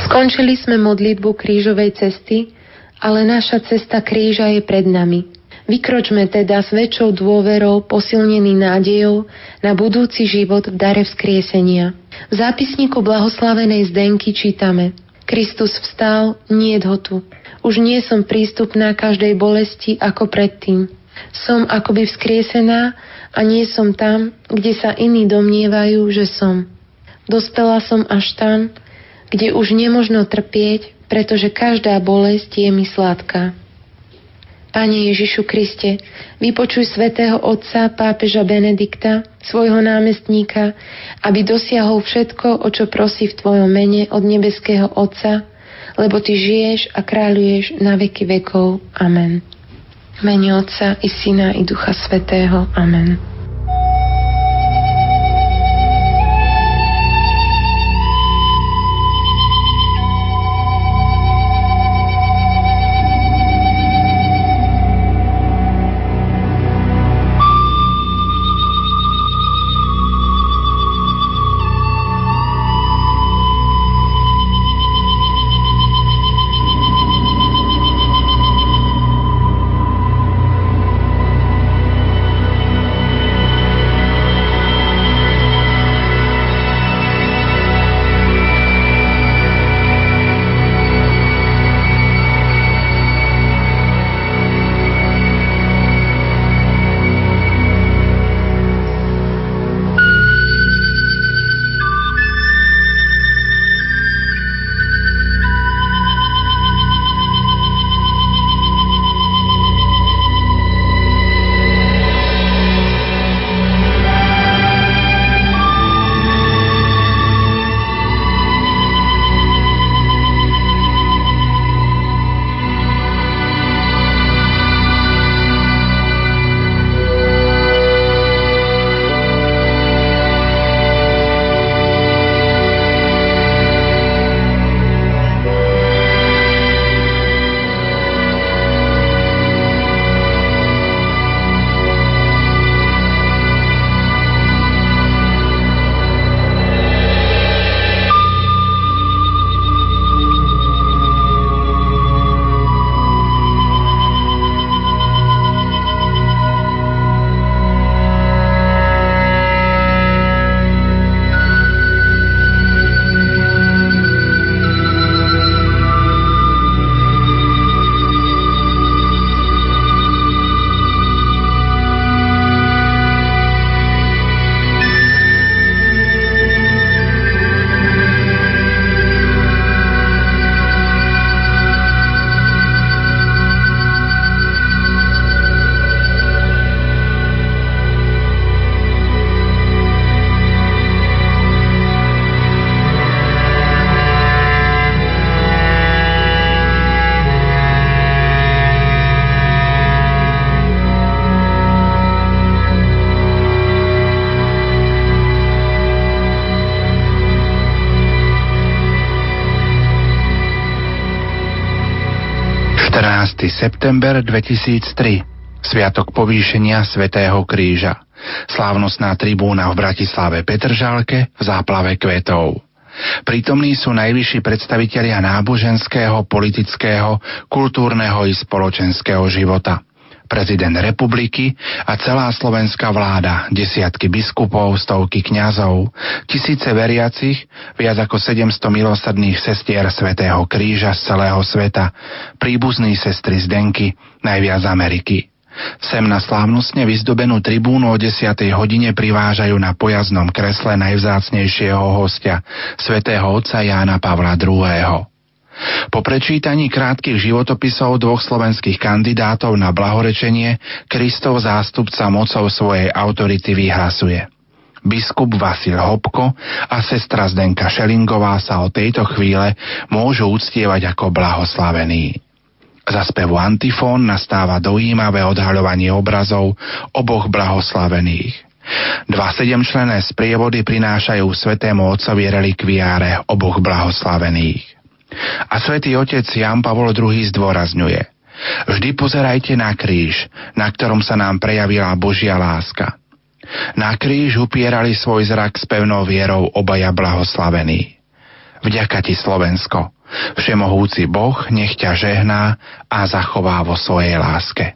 Skončili sme modlitbu krížovej cesty ale naša cesta kríža je pred nami. Vykročme teda s väčšou dôverou, posilnený nádejou na budúci život v dare vzkriesenia. V zápisníku blahoslavenej Zdenky čítame Kristus vstal, nie ho tu. Už nie som prístupná každej bolesti ako predtým. Som akoby vzkriesená a nie som tam, kde sa iní domnievajú, že som. Dospela som až tam, kde už nemožno trpieť, pretože každá bolesť je mi sladká. Pane Ježišu Kriste, vypočuj svätého Otca pápeža Benedikta, svojho námestníka, aby dosiahol všetko, o čo prosí v Tvojom mene od nebeského Otca, lebo Ty žiješ a kráľuješ na veky vekov. Amen. Mene Otca i Syna i Ducha Svetého. Amen. September 2003 Sviatok povýšenia Svetého kríža. Slávnostná tribúna v Bratislave Petržalke v záplave kvetov. Prítomní sú najvyšší predstavitelia náboženského, politického, kultúrneho i spoločenského života prezident republiky a celá slovenská vláda, desiatky biskupov, stovky kňazov, tisíce veriacich, viac ako 700 milosrdných sestier Svetého kríža z celého sveta, príbuzní sestry Zdenky, najviac Ameriky. Sem na slávnostne vyzdobenú tribúnu o 10. hodine privážajú na pojazdnom kresle najvzácnejšieho hostia, svätého otca Jána Pavla II. Po prečítaní krátkych životopisov dvoch slovenských kandidátov na blahorečenie Kristov zástupca mocou svojej autority vyhlasuje. Biskup Vasil Hopko a sestra Zdenka Šelingová sa o tejto chvíle môžu uctievať ako blahoslavení. Za spevu antifón nastáva dojímavé odhaľovanie obrazov oboch blahoslavených. Dva sedemčlené sprievody prinášajú svetému otcovi relikviáre oboch blahoslavených. A svätý otec Jan Pavol II zdôrazňuje Vždy pozerajte na kríž, na ktorom sa nám prejavila Božia láska. Na kríž upierali svoj zrak s pevnou vierou obaja blahoslavení. Vďaka ti Slovensko, všemohúci Boh nech ťa žehná a zachová vo svojej láske.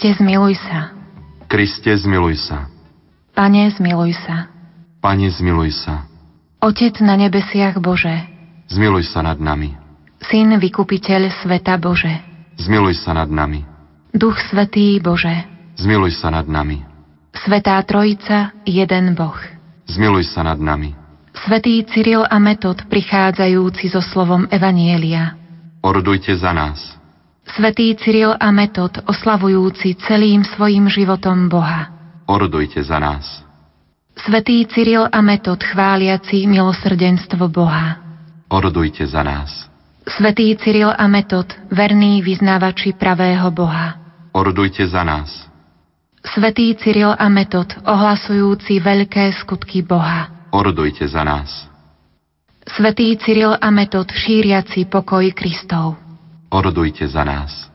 Kriste, zmiluj sa. Kriste, zmiluj sa. Pane, zmiluj sa. Pane, zmiluj sa. Otec na nebesiach Bože, Zmiluj sa nad nami. Syn vykupiteľ sveta Bože, Zmiluj sa nad nami. Duch Svetý Bože, Zmiluj sa nad nami. Svetá Trojica, jeden Boh. Zmiluj sa nad nami. Svetý Cyril a Metod prichádzajúci so slovom Evanielia. Orodujte za nás. Svetý Cyril a Metod oslavujúci celým svojim životom Boha. Orodujte za nás. Svetý Cyril a Metod chváliaci milosrdenstvo Boha. Orodujte za nás. Svetý Cyril a Metod, verní vyznávači pravého Boha. Orodujte za nás. Svetý Cyril a Metod, ohlasujúci veľké skutky Boha. Orodujte za nás. Svetý Cyril a Metod, šíriaci pokoj Kristov. Orodujte za nás.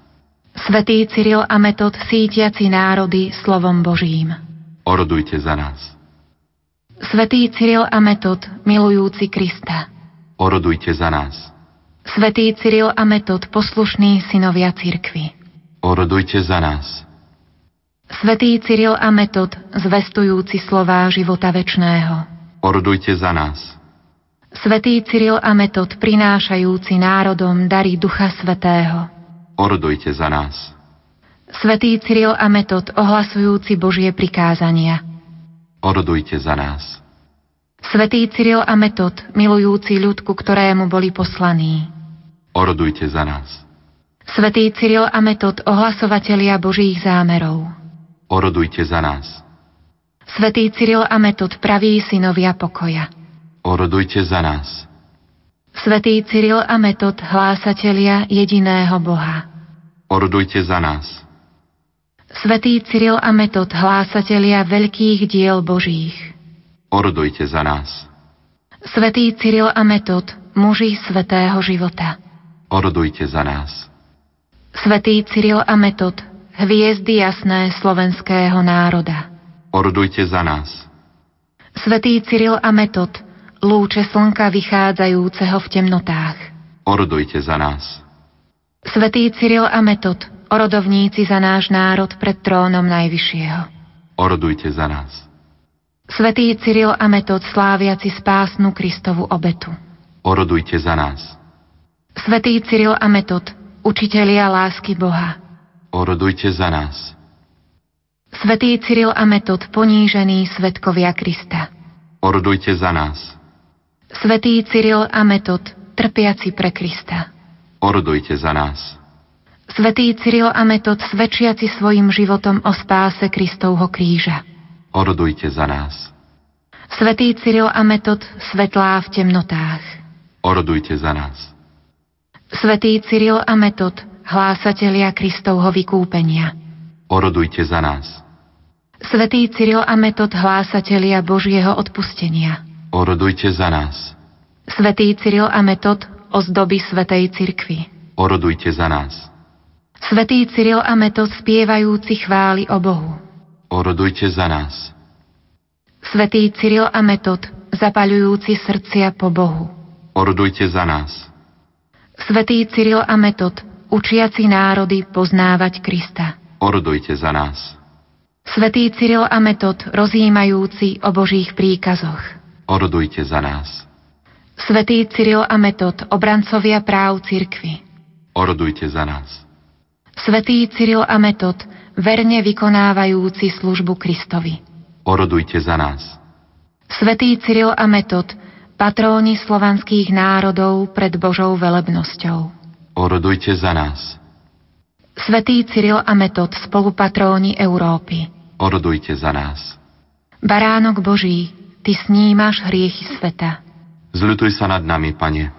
Svetý Cyril a Metod, sítiaci národy slovom Božím. Orodujte za nás. Svetý Cyril a Metod, milujúci Krista. Orodujte za nás. Svetý Cyril a Metod, poslušní synovia cirkvy. Orodujte za nás. Svetý Cyril a Metod, zvestujúci slová života večného. Orodujte za nás. Svetý Cyril a Metod, prinášajúci národom dary Ducha Svetého. Orodujte za nás. Svetý Cyril a Metod, ohlasujúci Božie prikázania. Orodujte za nás. Svetý Cyril a Metod, milujúci ľud, ku ktorému boli poslaní. Orodujte za nás. Svetý Cyril a Metod, ohlasovatelia Božích zámerov. Orodujte za nás. Svetý Cyril a Metod, praví synovia pokoja. Orodujte za nás. Svetý Cyril a Metod, hlásatelia jediného Boha. Orodujte za nás. Svetý Cyril a Metod, hlásatelia veľkých diel Božích. Orodujte za nás. Svetý Cyril a Metod, muži svetého života. Orodujte za nás. Svetý Cyril a Metod, hviezdy jasné slovenského národa. Orodujte za nás. Svetý Cyril a Metod, lúče slnka vychádzajúceho v temnotách. Orodujte za nás. Svetý Cyril a Metod, orodovníci za náš národ pred trónom Najvyššieho. Orodujte za nás. Svetý Cyril a Metod, sláviaci spásnu Kristovu obetu. Orodujte za nás. Svetý Cyril a Metod, učitelia lásky Boha. Orodujte za nás. Svetý Cyril a Metod, ponížení svetkovia Krista. Orodujte za nás. Svetý Cyril a Metod, trpiaci pre Krista. Orodujte za nás. Svetý Cyril a Metod, svedčiaci svojim životom o spáse Kristovho kríža. Orodujte za nás. Svetý Cyril a Metod, svetlá v temnotách. Orodujte za nás. Svetý Cyril a Metod, hlásatelia Kristovho vykúpenia. Orodujte za nás. Svetý Cyril a Metod, hlásatelia Božieho odpustenia. Orodujte za nás. Svetý Cyril a Metod, ozdoby Svetej Cirkvi. Orodujte za nás. Svetý Cyril a Metod, spievajúci chvály o Bohu. Orodujte za nás. Svetý Cyril a Metod, zapaľujúci srdcia po Bohu. Orodujte za nás. Svetý Cyril a Metod, učiaci národy poznávať Krista. Orodujte za nás. Svetý Cyril a Metod, rozjímajúci o Božích príkazoch. Orodujte za nás. Svetý Cyril a Metod, obrancovia práv cirkvy. Orodujte za nás. Svetý Cyril a Metod, verne vykonávajúci službu Kristovi. Orodujte za nás. Svetý Cyril a Metod, patróni slovanských národov pred Božou velebnosťou. Orodujte za nás. Svetý Cyril a Metod, spolupatróni Európy. Orodujte za nás. Baránok Boží, Ty snímaš hriechy sveta. Zľutuj sa nad nami, Pane.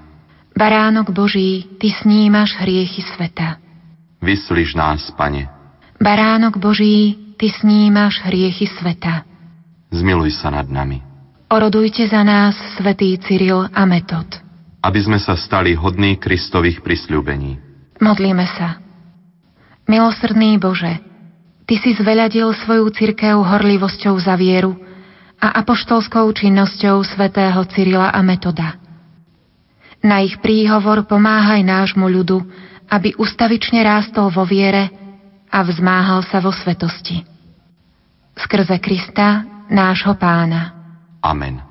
Baránok Boží, Ty snímaš hriechy sveta. Vyslíš nás, Pane. Baránok Boží, Ty snímaš hriechy sveta. Zmiluj sa nad nami. Orodujte za nás, svätý Cyril a Metod. Aby sme sa stali hodní Kristových prisľúbení. Modlíme sa. Milosrdný Bože, Ty si zveľadil svoju cirkev horlivosťou za vieru a apoštolskou činnosťou svätého Cyrila a Metoda. Na ich príhovor pomáhaj nášmu ľudu, aby ustavične rástol vo viere a vzmáhal sa vo svetosti. Skrze Krista, nášho pána. Amen.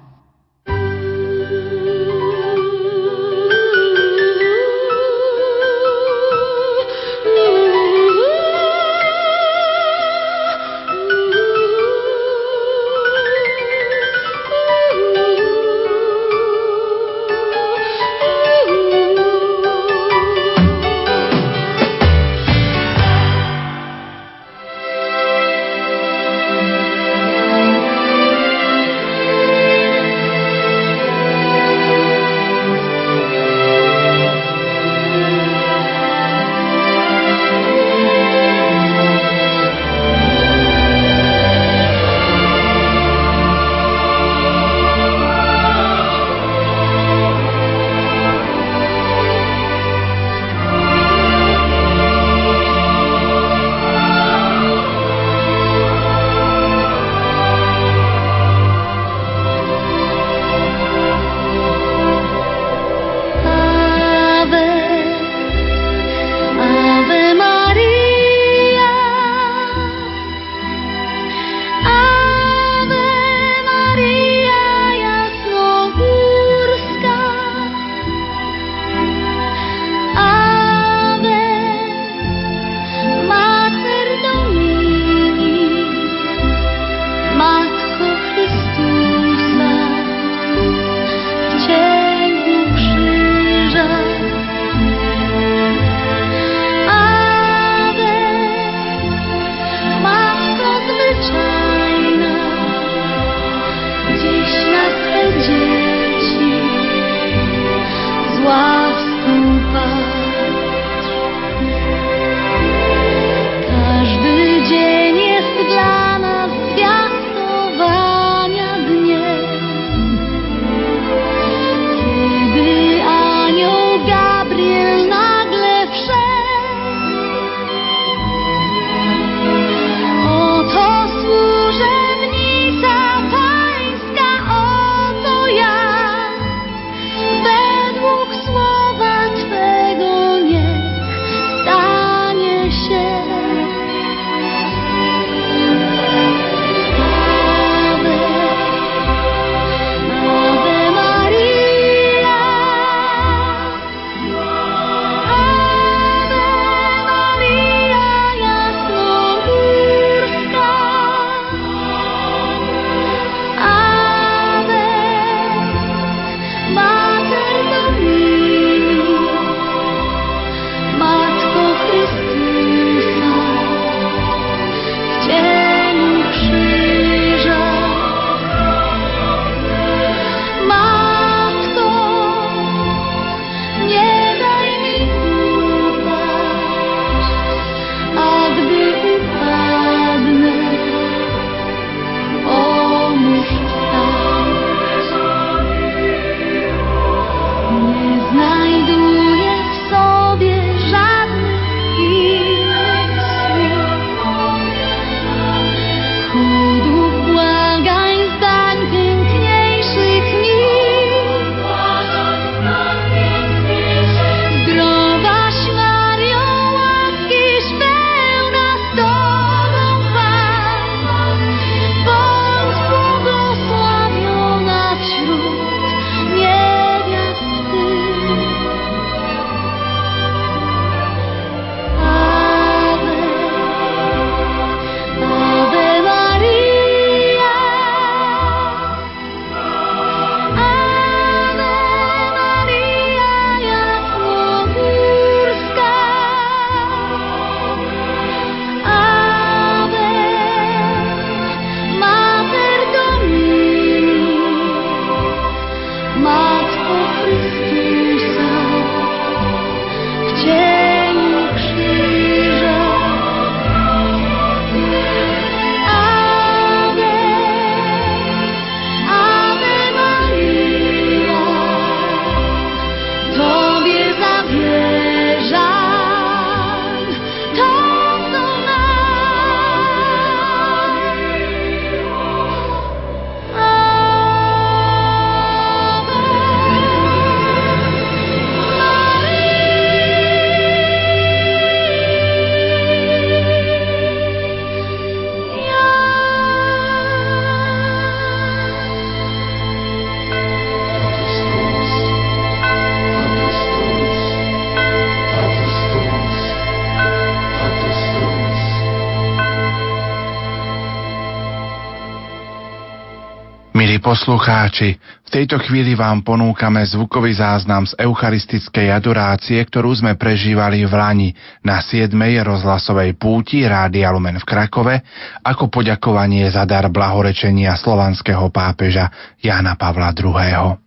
Poslucháči, v tejto chvíli vám ponúkame zvukový záznam z eucharistickej adorácie, ktorú sme prežívali v Lani na 7. rozhlasovej púti Rádia Lumen v Krakove ako poďakovanie za dar blahorečenia slovanského pápeža Jana Pavla II.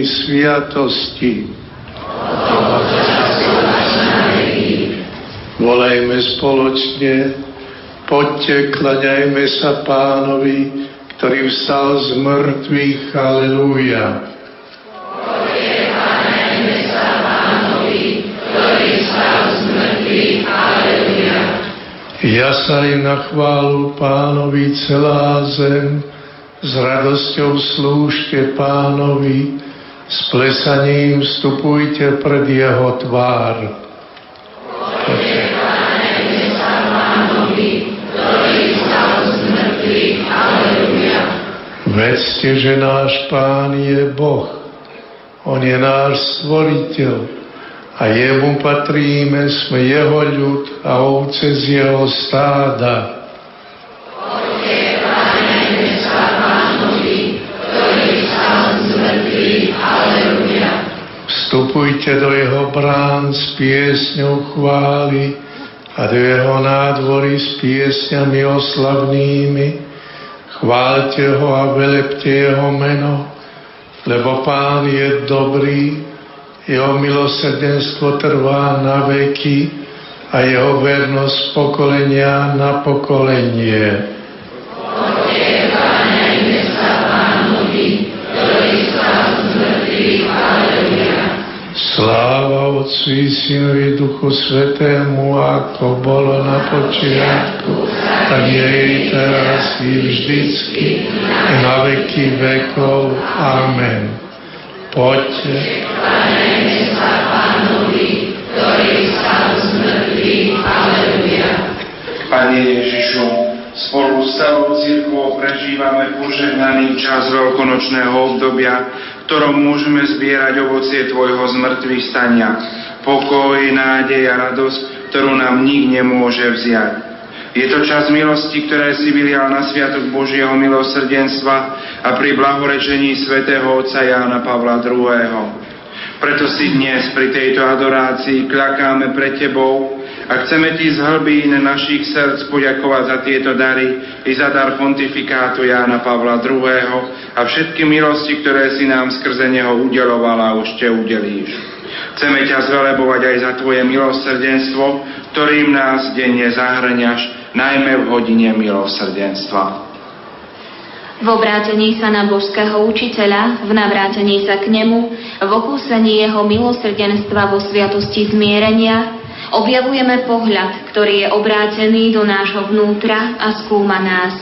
Oltárnej sviatosti. Volajme spoločne, poďte, klaňajme sa pánovi, ktorý vstal z mŕtvych. Aleluja. Ja sa im na chválu pánovi celá zem, s radosťou slúžte pánovi, s plesaním vstupujte pred jeho tvár. Vedzte, že náš Pán je Boh. On je náš stvoriteľ a jemu patríme, sme jeho ľud a ovce z jeho stáda. Vstupujte do jeho brán s piesňou chvály a do jeho nádvory s piesňami oslavnými. Chválte ho a velepte jeho meno, lebo Pán je dobrý, jeho milosrdenstvo trvá na veky a jeho vernosť pokolenia na pokolenie. Sláva Otcu i Synovi Duchu Svetému, ako bolo na počiatku, tak je i teraz i vždycky, i na veky vekov. Amen. Poďte. sa Pánovi, ktorý stal z mŕtvych. Aleluja. Pane Ježišu, spolu s celou církvou prežívame požehnaný čas veľkonočného obdobia, ktorom môžeme zbierať ovocie Tvojho zmrtvých stania. Pokoj, nádej a radosť, ktorú nám nik nemôže vziať. Je to čas milosti, ktoré si vylial na Sviatok Božieho milosrdenstva a pri blahorečení svätého Otca Jána Pavla II. Preto si dnes pri tejto adorácii kľakáme pre Tebou a chceme Ti z hlbín našich srdc poďakovať za tieto dary i za dar pontifikátu Jána Pavla II. a všetky milosti, ktoré si nám skrze Neho udelovala a ešte udelíš. Chceme ťa zvelebovať aj za Tvoje milosrdenstvo, ktorým nás denne zahrňaš najmä v hodine milosrdenstva. V obrátení sa na božského učiteľa, v navrátení sa k nemu, v okúsení jeho milosrdenstva vo sviatosti zmierenia, objavujeme pohľad, ktorý je obrátený do nášho vnútra a skúma nás.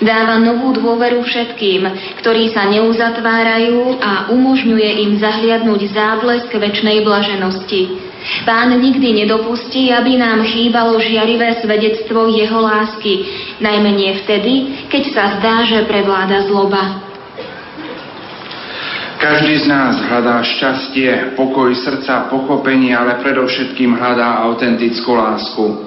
Dáva novú dôveru všetkým, ktorí sa neuzatvárajú a umožňuje im zahliadnúť záblesk väčšnej blaženosti. Pán nikdy nedopustí, aby nám chýbalo žiarivé svedectvo jeho lásky, najmenej vtedy, keď sa zdá, že prevláda zloba. Každý z nás hľadá šťastie, pokoj srdca, pochopenie, ale predovšetkým hľadá autentickú lásku.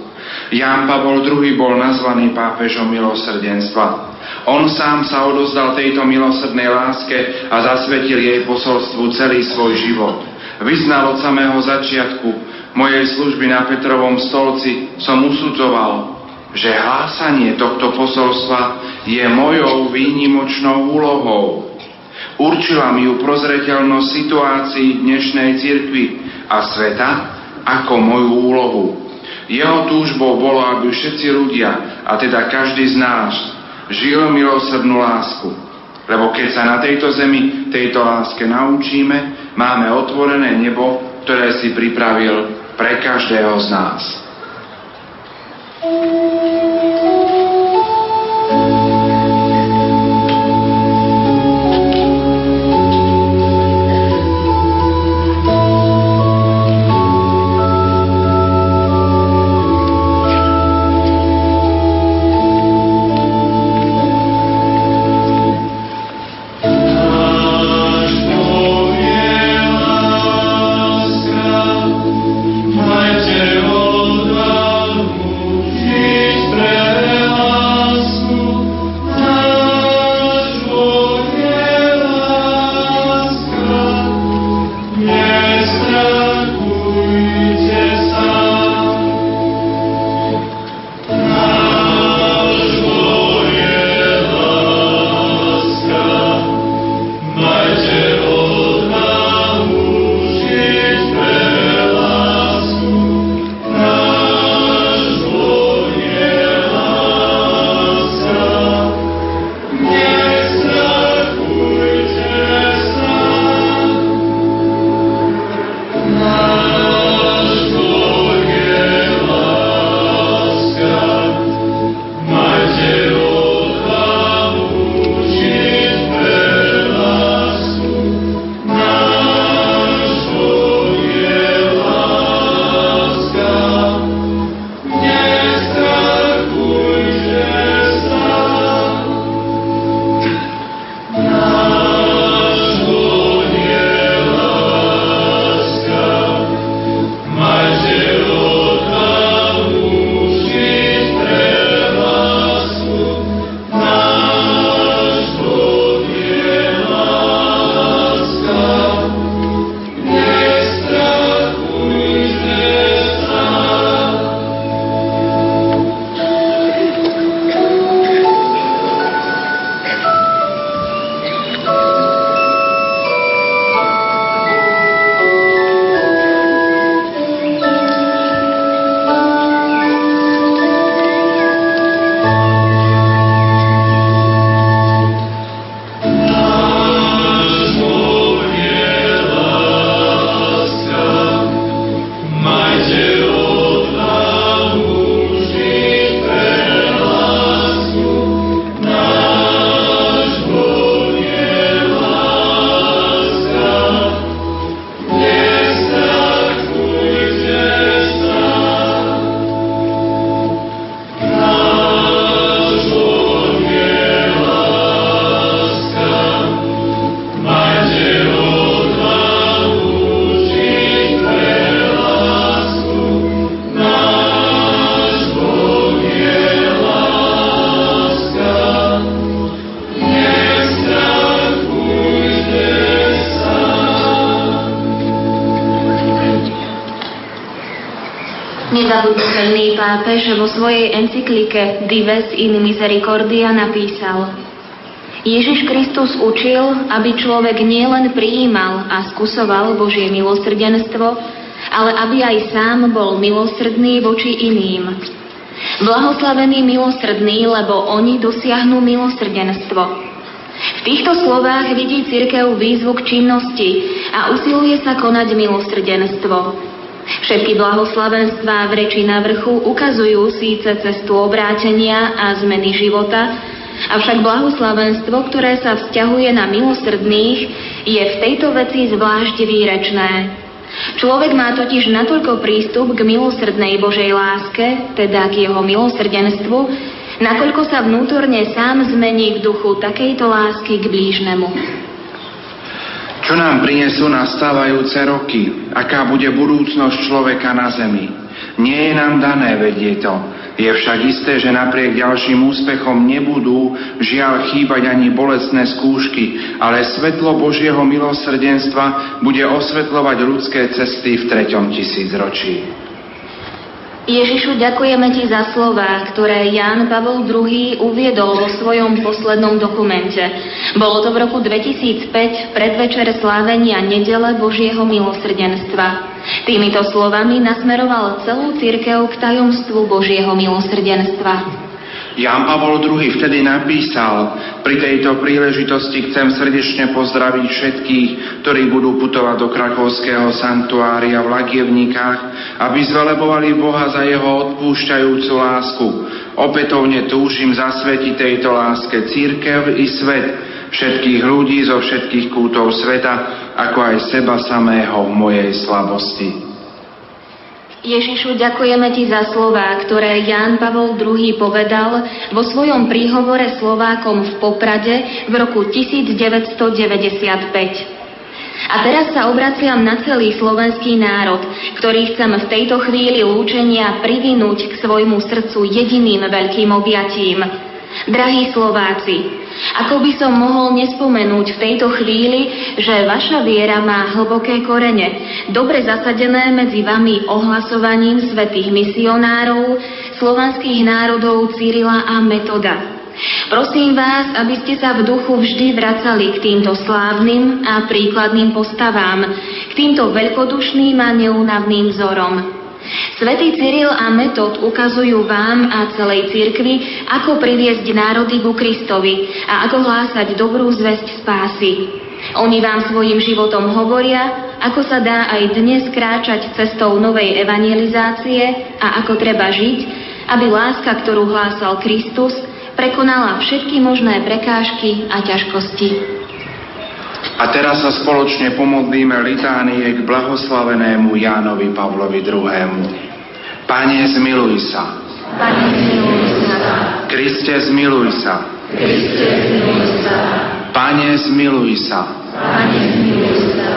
Ján Pavol II bol nazvaný pápežom milosrdenstva. On sám sa odozdal tejto milosrdnej láske a zasvetil jej posolstvu celý svoj život. Vyznal od samého začiatku mojej služby na Petrovom stolci som usudzoval, že hlásanie tohto posolstva je mojou výnimočnou úlohou. Určila mi ju prozreteľnosť situácií dnešnej cirkvi a sveta ako moju úlohu. Jeho túžbou bolo, aby všetci ľudia, a teda každý z nás, žil milosrdnú lásku. Lebo keď sa na tejto zemi tejto láske naučíme, máme otvorené nebo, ktoré si pripravil pre každého z nás. Nezabudnutelný pápež vo svojej encyklike Dives in Misericordia napísal Ježiš Kristus učil, aby človek nielen prijímal a skusoval Božie milosrdenstvo, ale aby aj sám bol milosrdný voči iným. Blahoslavení milosrdní, lebo oni dosiahnu milosrdenstvo. V týchto slovách vidí cirkev výzvu k činnosti a usiluje sa konať milosrdenstvo. Všetky blahoslavenstvá v reči na vrchu ukazujú síce cestu obrátenia a zmeny života, avšak blahoslavenstvo, ktoré sa vzťahuje na milosrdných, je v tejto veci zvlášť výrečné. Človek má totiž natoľko prístup k milosrdnej Božej láske, teda k jeho milosrdenstvu, nakoľko sa vnútorne sám zmení v duchu takejto lásky k blížnemu. Čo nám prinesú nastávajúce roky? Aká bude budúcnosť človeka na zemi? Nie je nám dané vedieť to. Je však isté, že napriek ďalším úspechom nebudú žiaľ chýbať ani bolestné skúšky, ale svetlo Božieho milosrdenstva bude osvetľovať ľudské cesty v treťom tisícročí. Ježišu, ďakujeme Ti za slova, ktoré Ján Pavol II uviedol vo svojom poslednom dokumente. Bolo to v roku 2005 predvečer slávenia nedele Božieho milosrdenstva. Týmito slovami nasmeroval celú církev k tajomstvu Božieho milosrdenstva. Jan Pavol II vtedy napísal, pri tejto príležitosti chcem srdečne pozdraviť všetkých, ktorí budú putovať do krakovského sanktuária v Lagievnikách, aby zvelebovali Boha za jeho odpúšťajúcu lásku. Opätovne túžim zasvetiť tejto láske církev i svet, všetkých ľudí zo všetkých kútov sveta, ako aj seba samého v mojej slabosti. Ježišu, ďakujeme Ti za slová, ktoré Ján Pavol II povedal vo svojom príhovore Slovákom v Poprade v roku 1995. A teraz sa obraciam na celý slovenský národ, ktorý chcem v tejto chvíli lúčenia privinúť k svojmu srdcu jediným veľkým objatím. Drahí Slováci, ako by som mohol nespomenúť v tejto chvíli, že vaša viera má hlboké korene, dobre zasadené medzi vami ohlasovaním svetých misionárov, slovanských národov Cyrila a Metoda. Prosím vás, aby ste sa v duchu vždy vracali k týmto slávnym a príkladným postavám, k týmto veľkodušným a neunavným vzorom. Svetý Cyril a Metod ukazujú vám a celej cirkvi, ako priviesť národy ku Kristovi a ako hlásať dobrú zväzť spásy. Oni vám svojim životom hovoria, ako sa dá aj dnes kráčať cestou novej evangelizácie a ako treba žiť, aby láska, ktorú hlásal Kristus, prekonala všetky možné prekážky a ťažkosti. A teraz sa spoločne pomodlíme litánie k blahoslavenému Jánovi Pavlovi II. Pane, zmiluj sa. Pane, zmiluj sa. Kriste, zmiluj sa. Kriste, zmiluj sa. Pane, zmiluj sa. Pane, zmiluj sa.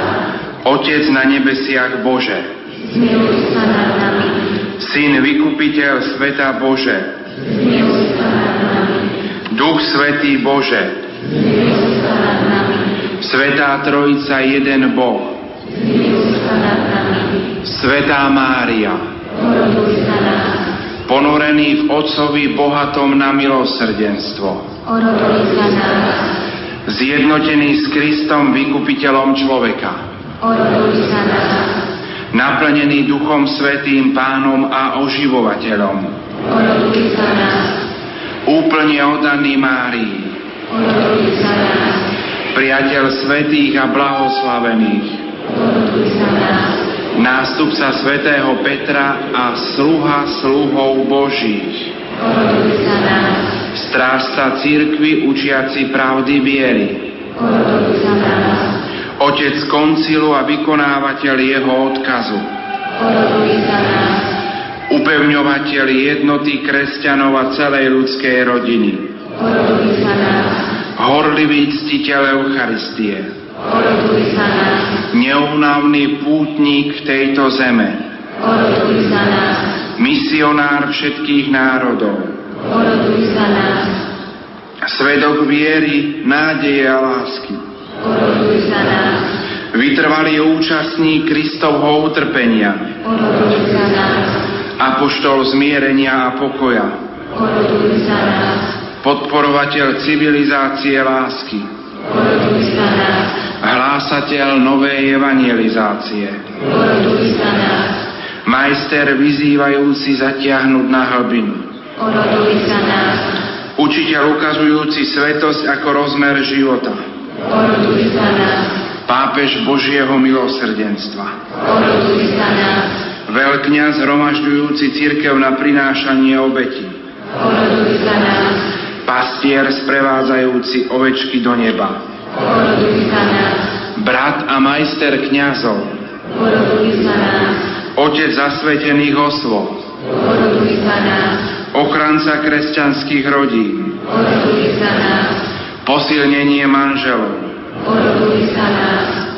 Otec na nebesiach Bože. Zmiluj sa nad nami. Syn vykupiteľ sveta Bože. Zmiluj sa nad nami. Duch Svetý Bože. Zmiluj sa nad nami. Svetá Trojica, jeden Boh. Svetá Mária. Ponorený v Otcovi bohatom na milosrdenstvo. Zjednotený s Kristom, vykupiteľom človeka. Naplnený Duchom Svetým Pánom a oživovateľom. Úplne oddaný Márii. Oroduj za nás priateľ svetých a blahoslavených, nástupca svätého Petra a sluha sluhov Božích, strážca církvy učiaci pravdy viery, otec koncilu a vykonávateľ jeho odkazu, upevňovateľ jednoty kresťanov a celej ľudskej rodiny, horlivý ctiteľ Eucharistie, neunavný pútnik v tejto zeme, misionár všetkých národov, svedok viery, nádeje a lásky, vytrvalý účastník Kristovho utrpenia. Apoštol zmierenia a pokoja, podporovateľ civilizácie lásky, hlásateľ novej evangelizácie, majster vyzývajúci zatiahnuť na hlbinu, učiteľ ukazujúci svetosť ako rozmer života, pápež Božieho milosrdenstva, veľkňaz hromažďujúci církev na prinášanie obeti, pastier sprevádzajúci ovečky do neba, brat a majster kňazov, otec zasvetených osôb, ochranca kresťanských rodín, posilnenie manželov,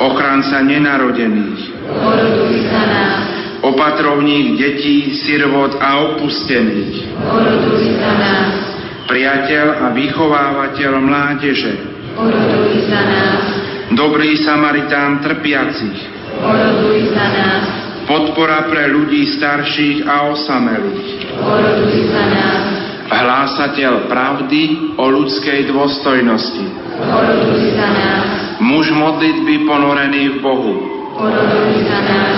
ochranca nenarodených, opatrovník detí, sirvot a opustených, priateľ a vychovávateľ mládeže, oroduj za nás, dobrý samaritán trpiacich, oroduj za nás, podpora pre ľudí starších a osamelých, oroduj za nás, hlásateľ pravdy o ľudskej dôstojnosti, oroduj za nás, muž modlitby ponorený v Bohu, oroduj za nás,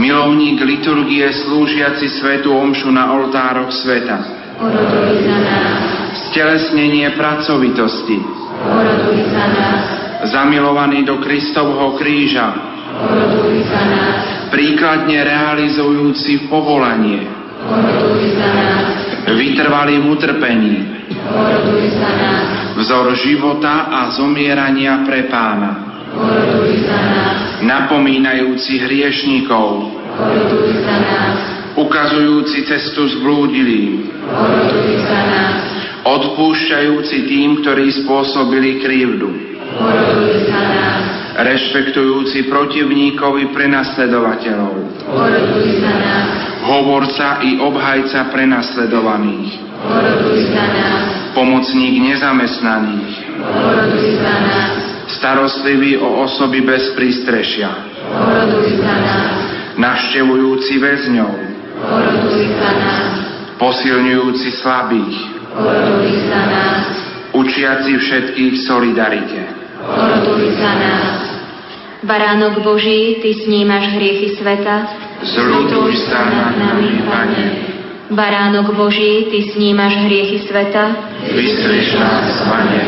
milovník liturgie slúžiaci svetu omšu na oltároch sveta, oroduj za nás, stelesnenie pracovitosti, oroduj za nás, zamilovaný do Kristovho kríža, oroduj za nás, príkladne realizujúci povolanie, oroduj za nás, vytrvalý v utrpení, oroduj za nás, vzor života a zomierania pre pána, oroduj za nás, napomínajúci hriešnikov, oroduj za nás, ukazujúci cestu zblúdilým, oroduj za nás, odpúšťajúci tým, ktorí spôsobili krivdu, rešpektujúci protivníkovi prenasledovateľov, hovorca i obhajca prenasledovaných, pomocník nezamestnaných, starostlivý o osoby bez prístrešia, navštevujúci väzňov, posilňujúci slabých, oroduj za nás, učiaci všetkých solidarite. oroduj za nás, Baránok Boží, Ty snímaš hriechy sveta, Zľutuj sa nad nami, Pane, Baránok Boží, Ty snímaš hriechy sveta, vystrieš nás, Pane,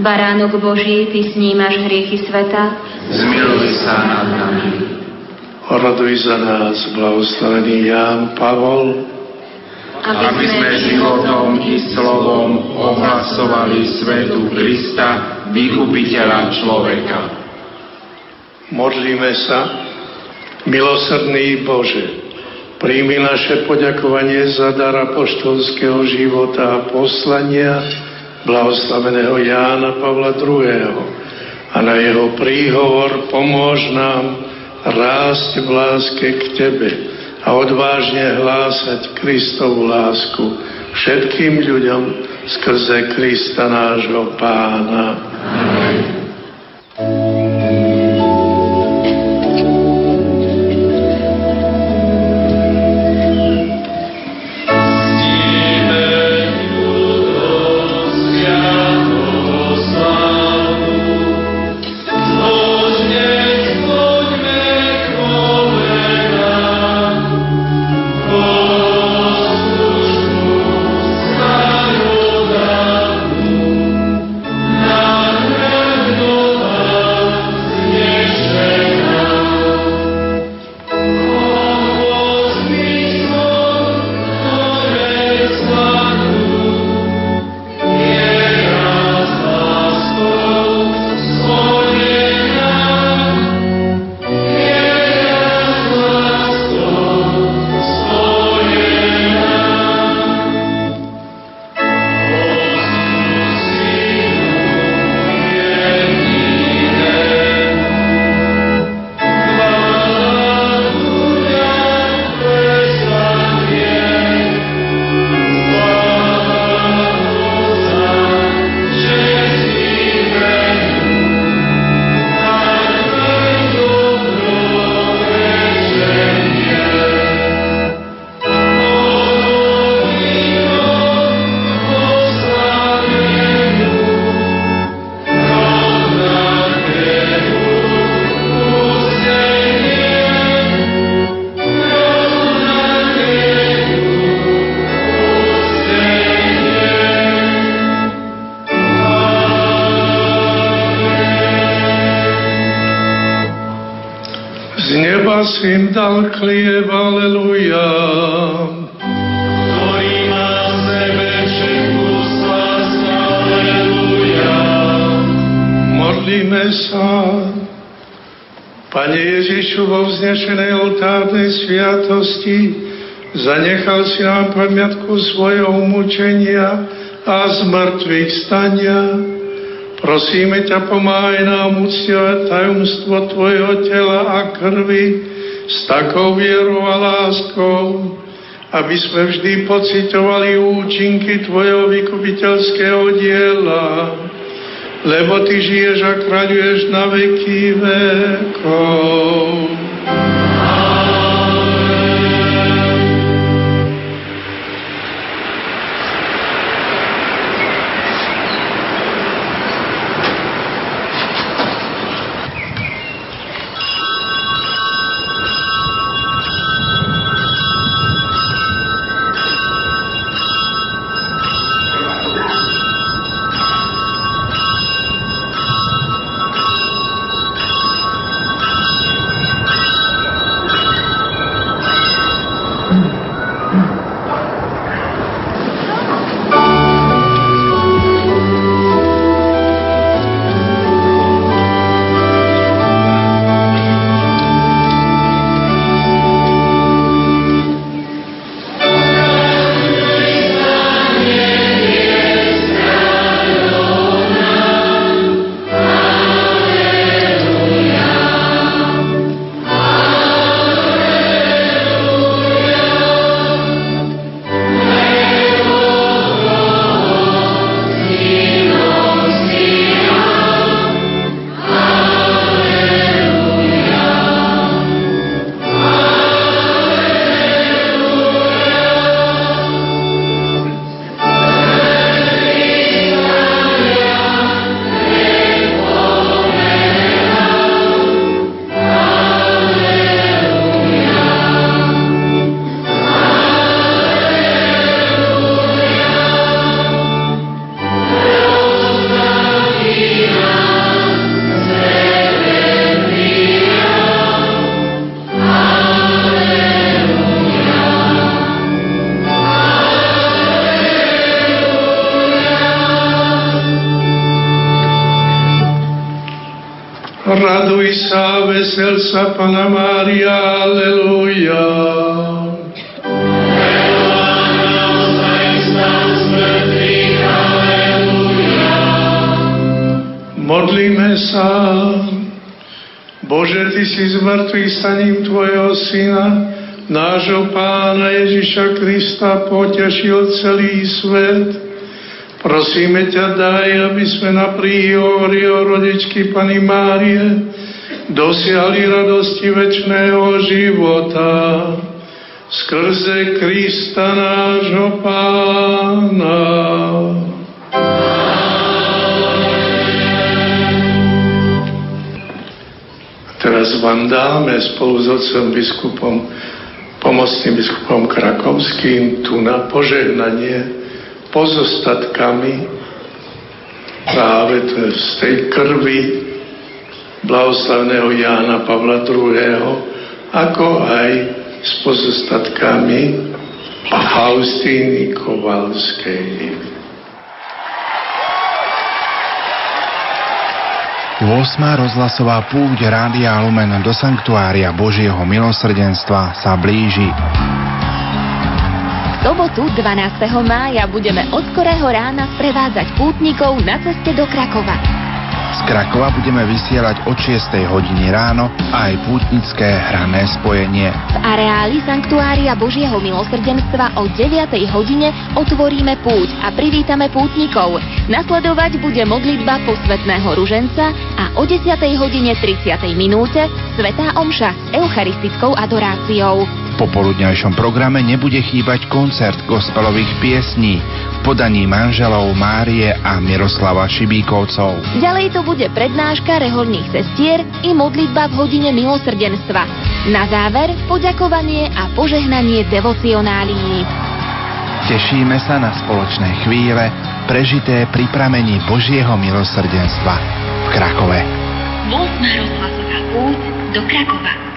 Baránok Boží, Ty snímaš hriechy sveta, zmiluj sa nad nami. Oroduj za nás, blahoslavený Ján Pavol, aby sme životom i slovom ohlasovali svetu Krista, vykupiteľa človeka. modlíme sa. Milosrdný Bože, príjmi naše poďakovanie za dar apoštolského života a poslania blahoslaveného Jána Pavla II. A na jeho príhovor pomôž nám rásť v láske k Tebe a odvážne hlásať Kristovu lásku všetkým ľuďom skrze Krista nášho Pána. Na Modlíme sa. Pane Ježišu, vo vznešenej oltárnej sviatosti zanechal si nám pamiatku svojho umúčenia a zmrtvých stania. Prosíme ťa, pomáhaj nám uctievať tajomstvo Tvojho tela a krvi s takou vierou a láskou, aby sme vždy pocitovali účinky Tvojho vykupiteľského diela lebo Ty žiješ a kráľuješ na veky vekov. Sa, Pana Mária, aleluja. Modlíme sa. Bože, Ty si z mŕtvych staním Tvojho Syna, nášho Pána Ježiša Krista, potešil celý svet Prosíme ťa, daj, aby sme na príhovori o rodičky Pany Márie dosiahli radosti väčšného života skrze Krista nášho Pána. Teraz vám dáme spolu s otcom biskupom, pomocným biskupom Krakovským tu na požehnanie pozostatkami práve z tej krvi blahoslavného Jána Pavla II., ako aj s pozostatkami Faustíny Kovalskej. 8. rozhlasová púť Rádia Lumen do Sanktuária Božieho milosrdenstva sa blíži sobotu 12. mája budeme od skorého rána sprevádzať pútnikov na ceste do Krakova. Z Krakova budeme vysielať od 6. hodiny ráno aj pútnické hrané spojenie. V areáli Sanktuária Božieho milosrdenstva o 9. hodine otvoríme púť a privítame pútnikov. Nasledovať bude modlitba posvetného ruženca a o 10. hodine 30. minúte Svetá Omša s eucharistickou adoráciou popoludňajšom programe nebude chýbať koncert gospelových piesní v podaní manželov Márie a Miroslava Šibíkovcov. Ďalej to bude prednáška reholných cestier i modlitba v hodine milosrdenstva. Na záver poďakovanie a požehnanie devocionálií. Tešíme sa na spoločné chvíle, prežité pri pramení Božieho milosrdenstva v Krakove. 8. rozhlasová púť do Krakova.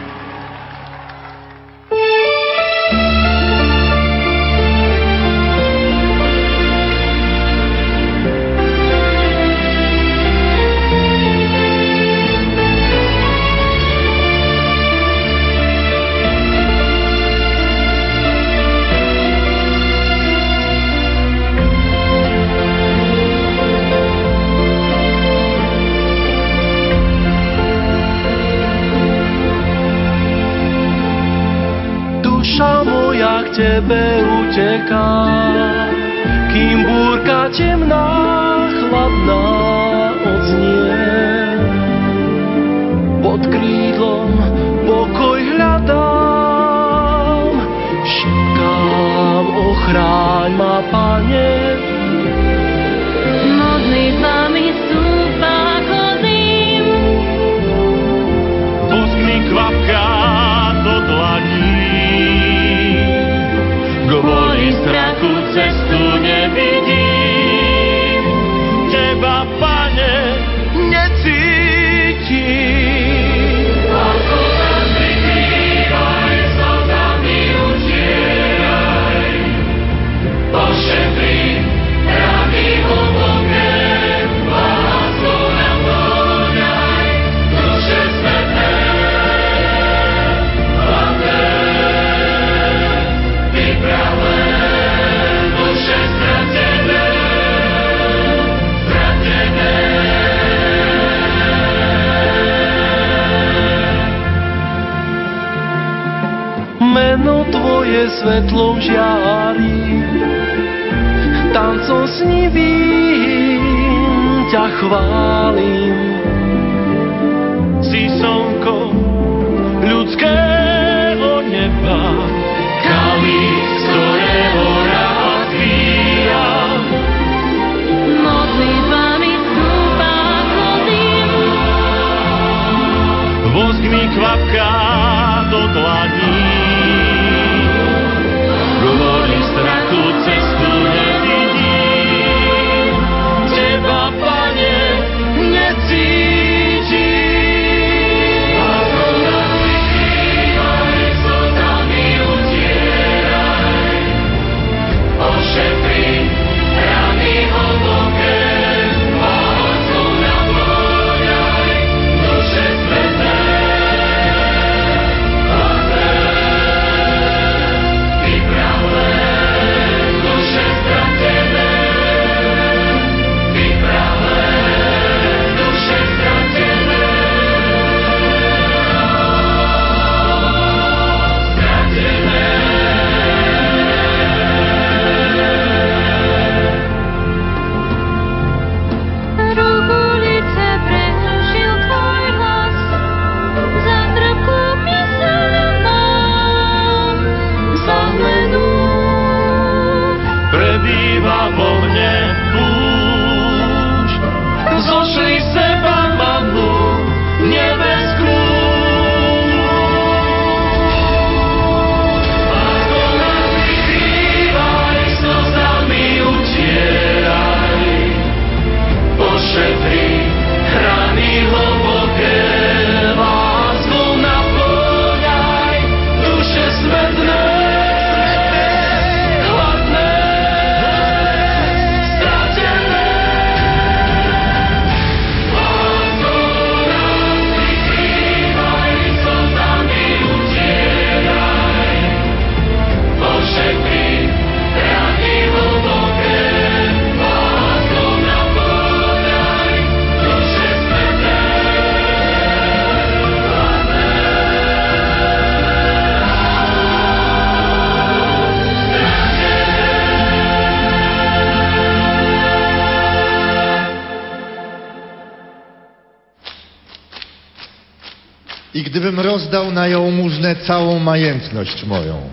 gdybym rozdał na jałmużnę całą majętność moją,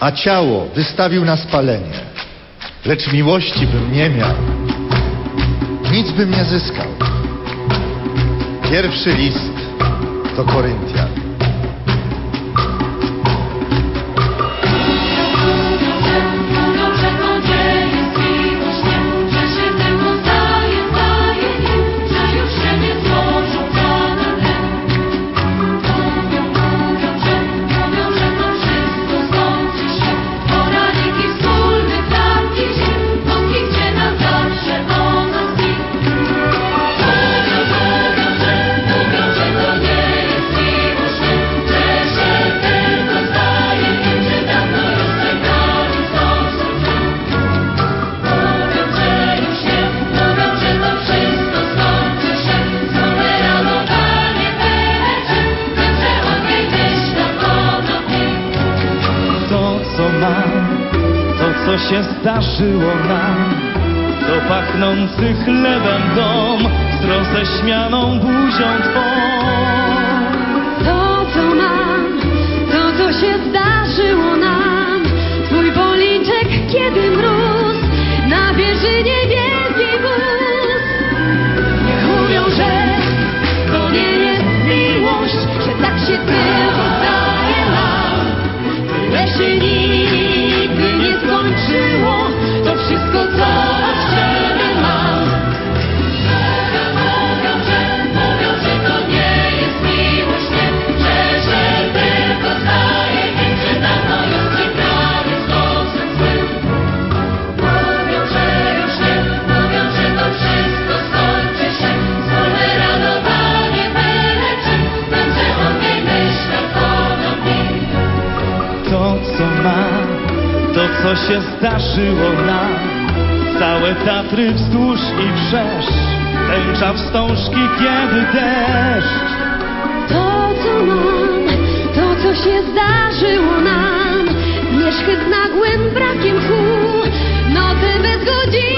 a ciało wystawił na spalenie, lecz miłości bym nie miał, nic bym nie zyskał. Pierwszy list do Koryntii. się zdarzyło nam. Całe Tatry wzdłuż i wszerz Tęcza wstążki, kiedy deszcz. To, co mam, to, co się zdarzyło nam. Zmierzchy z nagłym brakiem tchu Nocy bez godzin.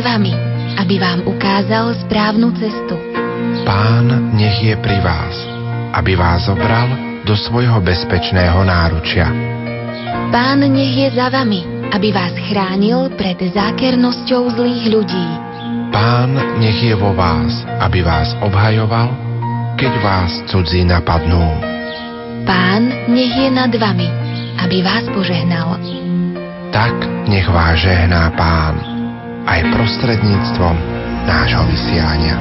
vami, aby vám ukázal správnu cestu. Pán nech je pri vás, aby vás obral do svojho bezpečného náručia. Pán nech je za vami, aby vás chránil pred zákernosťou zlých ľudí. Pán nech je vo vás, aby vás obhajoval, keď vás cudzí napadnú. Pán nech je nad vami, aby vás požehnal. Tak nech vás žehná Pán aj prostredníctvom nášho vysielania.